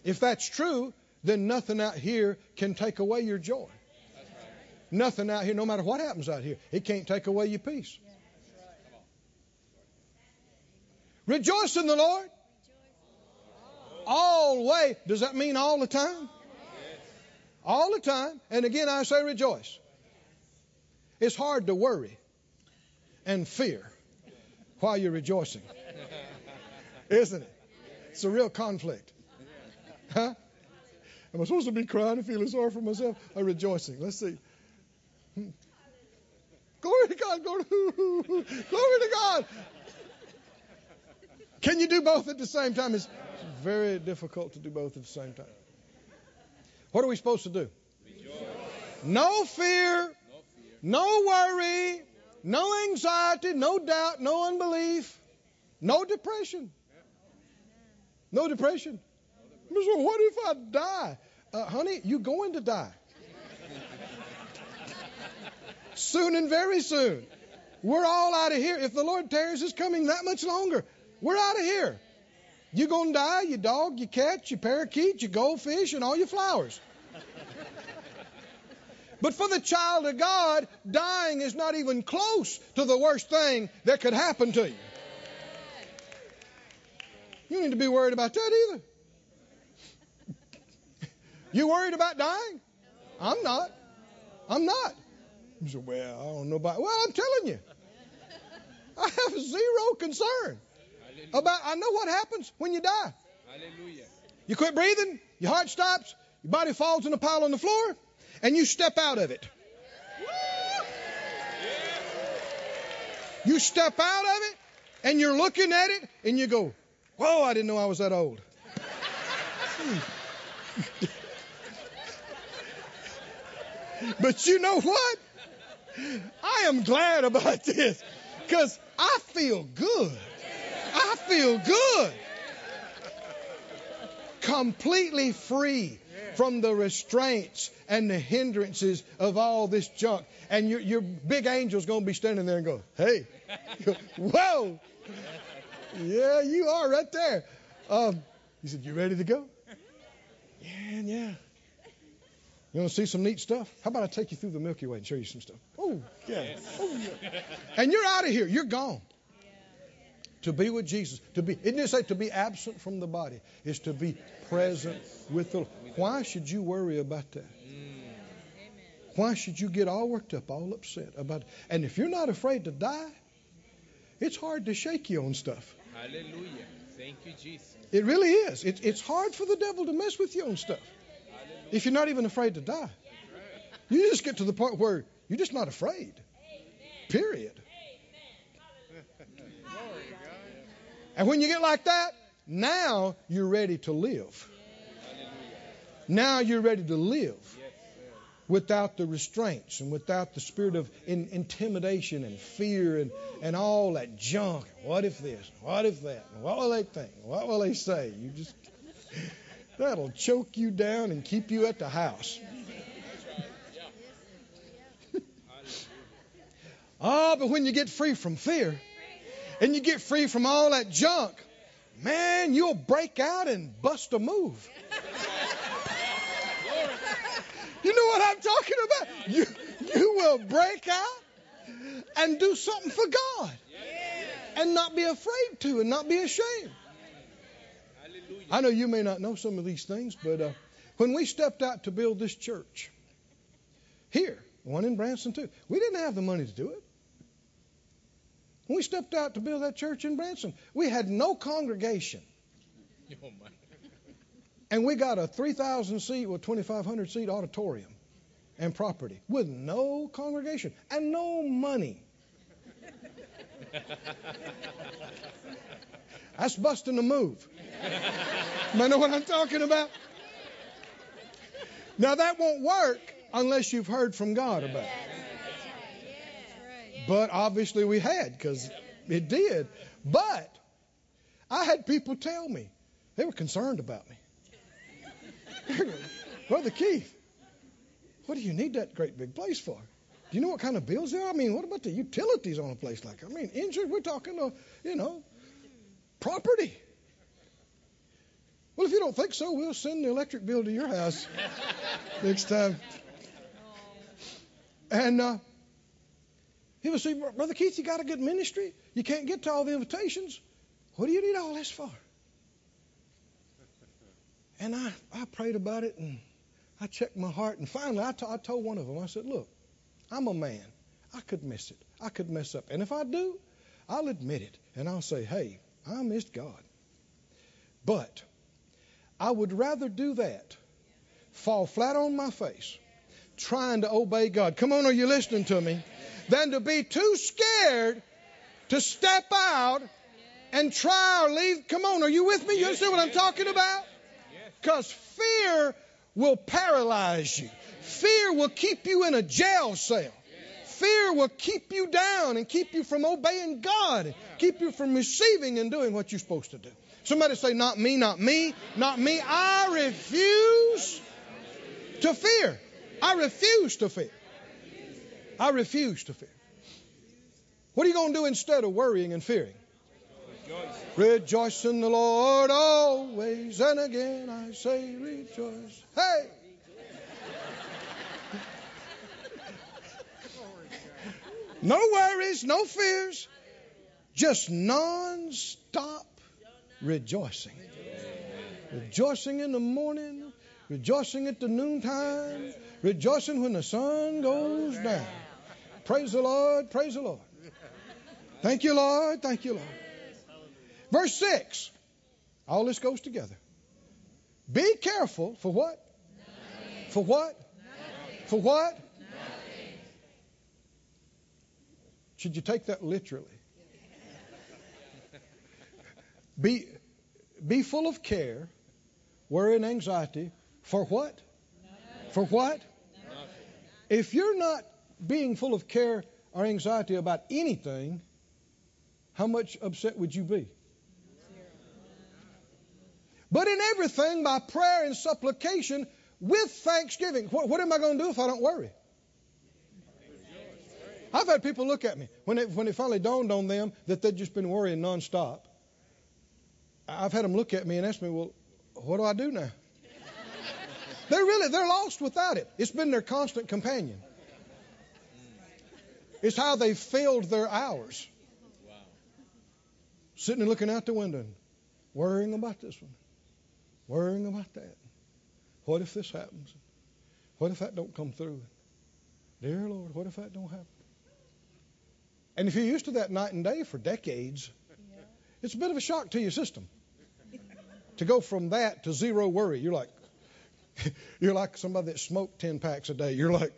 If that's true, then nothing out here can take away your joy. Nothing out here, no matter what happens out here, it can't take away your peace. Rejoice in the Lord. Always. Does that mean all the time? All the time. And again, I say rejoice. It's hard to worry and fear while you're rejoicing. Isn't it? It's a real conflict. Huh? Am I supposed to be crying and feeling sorry for myself or rejoicing? Let's see. Hmm. Glory to God. Glory to, glory to God. Can you do both at the same time? It's very difficult to do both at the same time. What are we supposed to do? No fear, no worry, no anxiety, no doubt, no unbelief, no depression. No depression. So what if I die? Uh, honey, you're going to die. soon and very soon. We're all out of here. If the Lord tarries is coming that much longer, we're out of here. You're going to die, your dog, your cat, your parakeet, your goldfish, and all your flowers. But for the child of God, dying is not even close to the worst thing that could happen to you. You need to be worried about that either. You worried about dying? I'm not. I'm not. You say, well, I don't know about. Well, I'm telling you, I have zero concern about. I know what happens when you die. Hallelujah. You quit breathing, your heart stops, your body falls in a pile on the floor, and you step out of it. You step out of it, and you're looking at it, and you go, Whoa, I didn't know I was that old. but you know what? I am glad about this because I feel good. I feel good. Completely free from the restraints and the hindrances of all this junk. And your, your big angel's going to be standing there and go, hey, whoa. Yeah, you are right there. Um, he said, you ready to go? Yeah, yeah. You want to see some neat stuff? How about I take you through the Milky Way and show you some stuff? Oh, yeah. Oh, yeah. And you're out of here. You're gone. To be with Jesus. To be, it didn't say to be absent from the body. is to be present with the Lord. Why should you worry about that? Why should you get all worked up, all upset about it? And if you're not afraid to die, it's hard to shake you on stuff. Hallelujah. Thank you, Jesus. It really is. It, it's hard for the devil to mess with you on stuff if you're not even afraid to die. You just get to the point where you're just not afraid. Period. And when you get like that, now you're ready to live. Now you're ready to live without the restraints and without the spirit of in, intimidation and fear and, and all that junk. What if this? What if that? What will they think? What will they say? You just that'll choke you down and keep you at the house. Oh, but when you get free from fear and you get free from all that junk, man, you'll break out and bust a move. You know what I'm talking about? You, you will break out and do something for God and not be afraid to and not be ashamed. I know you may not know some of these things, but uh, when we stepped out to build this church here, one in Branson too, we didn't have the money to do it. When we stepped out to build that church in Branson, we had no congregation. Oh. And we got a 3,000 seat or 2,500 seat auditorium and property with no congregation and no money. That's busting a move. You know what I'm talking about? Now, that won't work unless you've heard from God about it. But obviously, we had because it did. But I had people tell me they were concerned about me. Brother Keith, what do you need that great big place for? Do you know what kind of bills there are? I mean, what about the utilities on a place like? I mean, insurance, we're talking, uh, you know, property. Well, if you don't think so, we'll send the electric bill to your house next time. And uh, he would say, Brother Keith, you got a good ministry. You can't get to all the invitations. What do you need all this for? And I, I prayed about it and I checked my heart. And finally, I, t- I told one of them, I said, Look, I'm a man. I could miss it. I could mess up. And if I do, I'll admit it. And I'll say, Hey, I missed God. But I would rather do that, fall flat on my face, trying to obey God. Come on, are you listening to me? Than to be too scared to step out and try or leave. Come on, are you with me? You understand what I'm talking about? Because fear will paralyze you. Fear will keep you in a jail cell. Fear will keep you down and keep you from obeying God, keep you from receiving and doing what you're supposed to do. Somebody say, Not me, not me, not me. I refuse to fear. I refuse to fear. I refuse to fear. What are you going to do instead of worrying and fearing? Rejoice in the Lord always, and again I say rejoice. Hey! No worries, no fears, just non stop rejoicing. Rejoicing in the morning, rejoicing at the noontime, rejoicing when the sun goes down. Praise the Lord, praise the Lord. Thank you, Lord, thank you, Lord. Verse 6. All this goes together. Be careful for what? Nothing. For what? Nothing. For what? Nothing. Should you take that literally? Be, be full of care, worry, and anxiety. For what? Nothing. For what? Nothing. If you're not being full of care or anxiety about anything, how much upset would you be? But in everything, by prayer and supplication, with thanksgiving. What, what am I going to do if I don't worry? I've had people look at me when it, when it finally dawned on them that they'd just been worrying nonstop. I've had them look at me and ask me, "Well, what do I do now?" they're really they're lost without it. It's been their constant companion. It's how they filled their hours. Wow. Sitting and looking out the window and worrying about this one, worrying about that. What if this happens? What if that don't come through? Dear Lord, what if that don't happen? And if you're used to that night and day for decades, it's a bit of a shock to your system to go from that to zero worry. You're like, you're like somebody that smoked ten packs a day. You're like,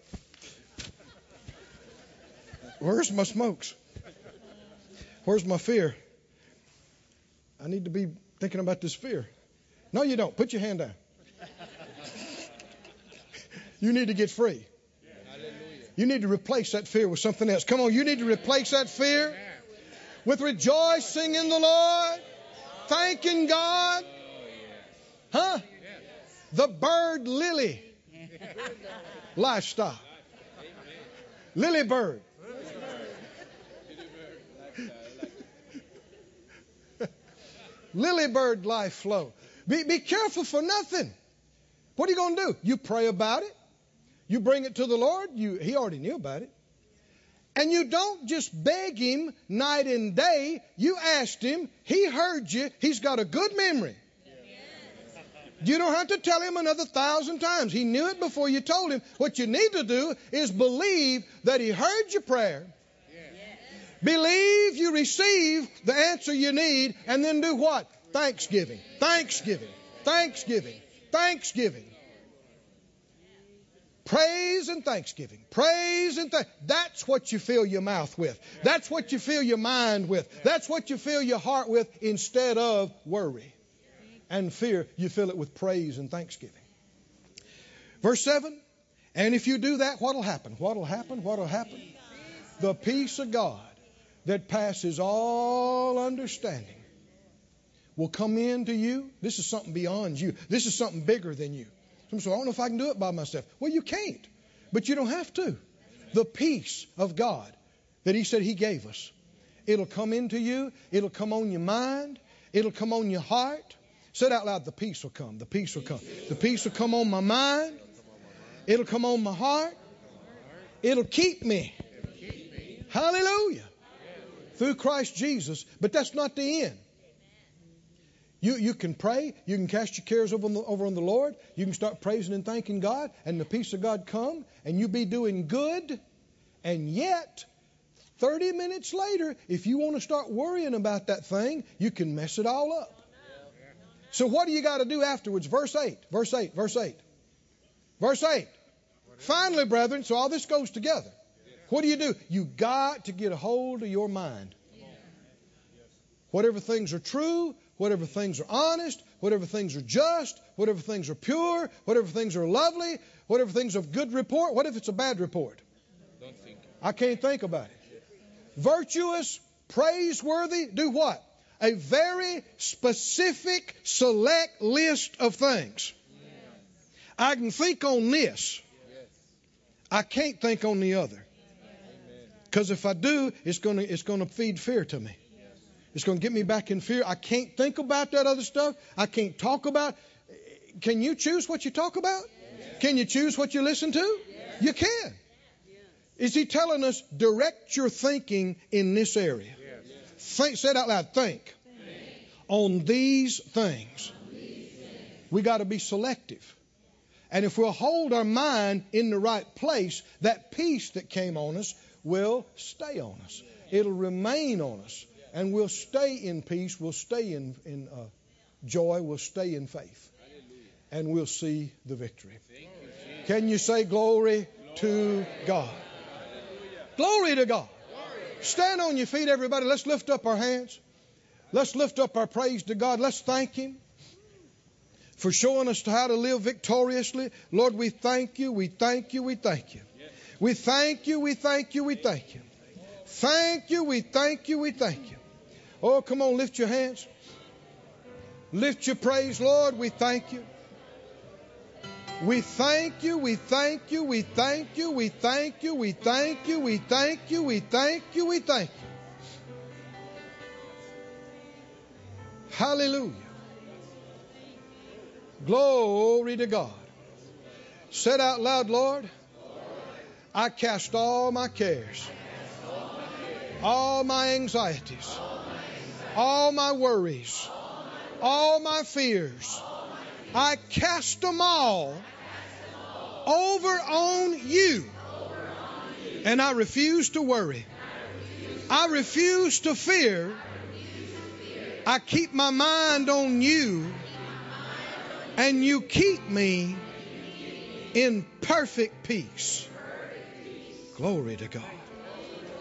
where's my smokes? Where's my fear? I need to be thinking about this fear. No, you don't. Put your hand down. You need to get free. You need to replace that fear with something else. Come on, you need to replace that fear with rejoicing in the Lord, thanking God. Huh? The bird lily lifestyle. Lily bird. lily bird life flow. Be, be careful for nothing. What are you going to do? You pray about it. You bring it to the Lord. You, he already knew about it. And you don't just beg Him night and day. You asked Him. He heard you. He's got a good memory. You don't have to tell Him another thousand times. He knew it before you told Him. What you need to do is believe that He heard your prayer. Believe you receive the answer you need, and then do what? Thanksgiving. Thanksgiving. Thanksgiving. Thanksgiving. Praise and thanksgiving. Praise and thank. That's what you fill your mouth with. That's what you fill your mind with. That's what you fill your heart with instead of worry and fear. You fill it with praise and thanksgiving. Verse 7 And if you do that, what'll happen? What'll happen? What'll happen? The peace of God that passes all understanding will come into you. This is something beyond you. This is something bigger than you. Some say, I don't know if I can do it by myself. Well, you can't, but you don't have to. The peace of God that He said He gave us, it'll come into you. It'll come on your mind. It'll come on your heart. Say it out loud. The peace will come. The peace will come. The peace will come on my mind. It'll come on my heart. It'll keep me. Hallelujah. Through Christ Jesus. But that's not the end. You, you can pray. You can cast your cares over on, the, over on the Lord. You can start praising and thanking God, and the peace of God come, and you be doing good. And yet, 30 minutes later, if you want to start worrying about that thing, you can mess it all up. So what do you got to do afterwards? Verse 8, verse 8, verse 8. Verse 8. Finally, brethren, so all this goes together. What do you do? You got to get a hold of your mind. Whatever things are true, whatever things are honest, whatever things are just, whatever things are pure, whatever things are lovely, whatever things of good report. What if it's a bad report? Don't think. I can't think about it. Virtuous, praiseworthy, do what? A very specific, select list of things. I can think on this. I can't think on the other. Because if I do, it's going to it's going to feed fear to me. It's going to get me back in fear. I can't think about that other stuff. I can't talk about. Can you choose what you talk about? Can you choose what you listen to? You can. Is he telling us direct your thinking in this area? Think, say it out loud. Think. On these things. We got to be selective. And if we'll hold our mind in the right place, that peace that came on us will stay on us. It'll remain on us. And we'll stay in peace. We'll stay in, in uh, joy. We'll stay in faith. And we'll see the victory. Can you say glory to God? Glory to God. Stand on your feet, everybody. Let's lift up our hands. Let's lift up our praise to God. Let's thank Him for showing us how to live victoriously. Lord, we thank you, we thank you, we thank you. We thank you, we thank you, we thank you. Thank you, we thank you, we thank you. Oh, come on, lift your hands. Lift your praise, Lord. We thank you. We thank you, we thank you, we thank you, we thank you, we thank you, we thank you, we thank you, we thank you. Hallelujah. Glory to God. Said out loud, Lord, I cast all my cares, all my anxieties, all my worries, all my fears. I cast them all over on you. And I refuse to worry. I refuse to fear. I keep my mind on you. And you keep me in perfect peace. Glory to God.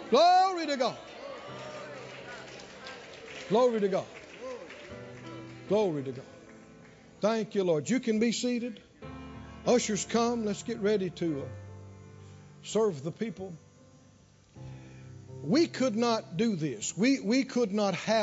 Glory to God. Glory to God. Glory to God. Thank you, Lord. You can be seated. Ushers come. Let's get ready to uh, serve the people. We could not do this. We, we could not have.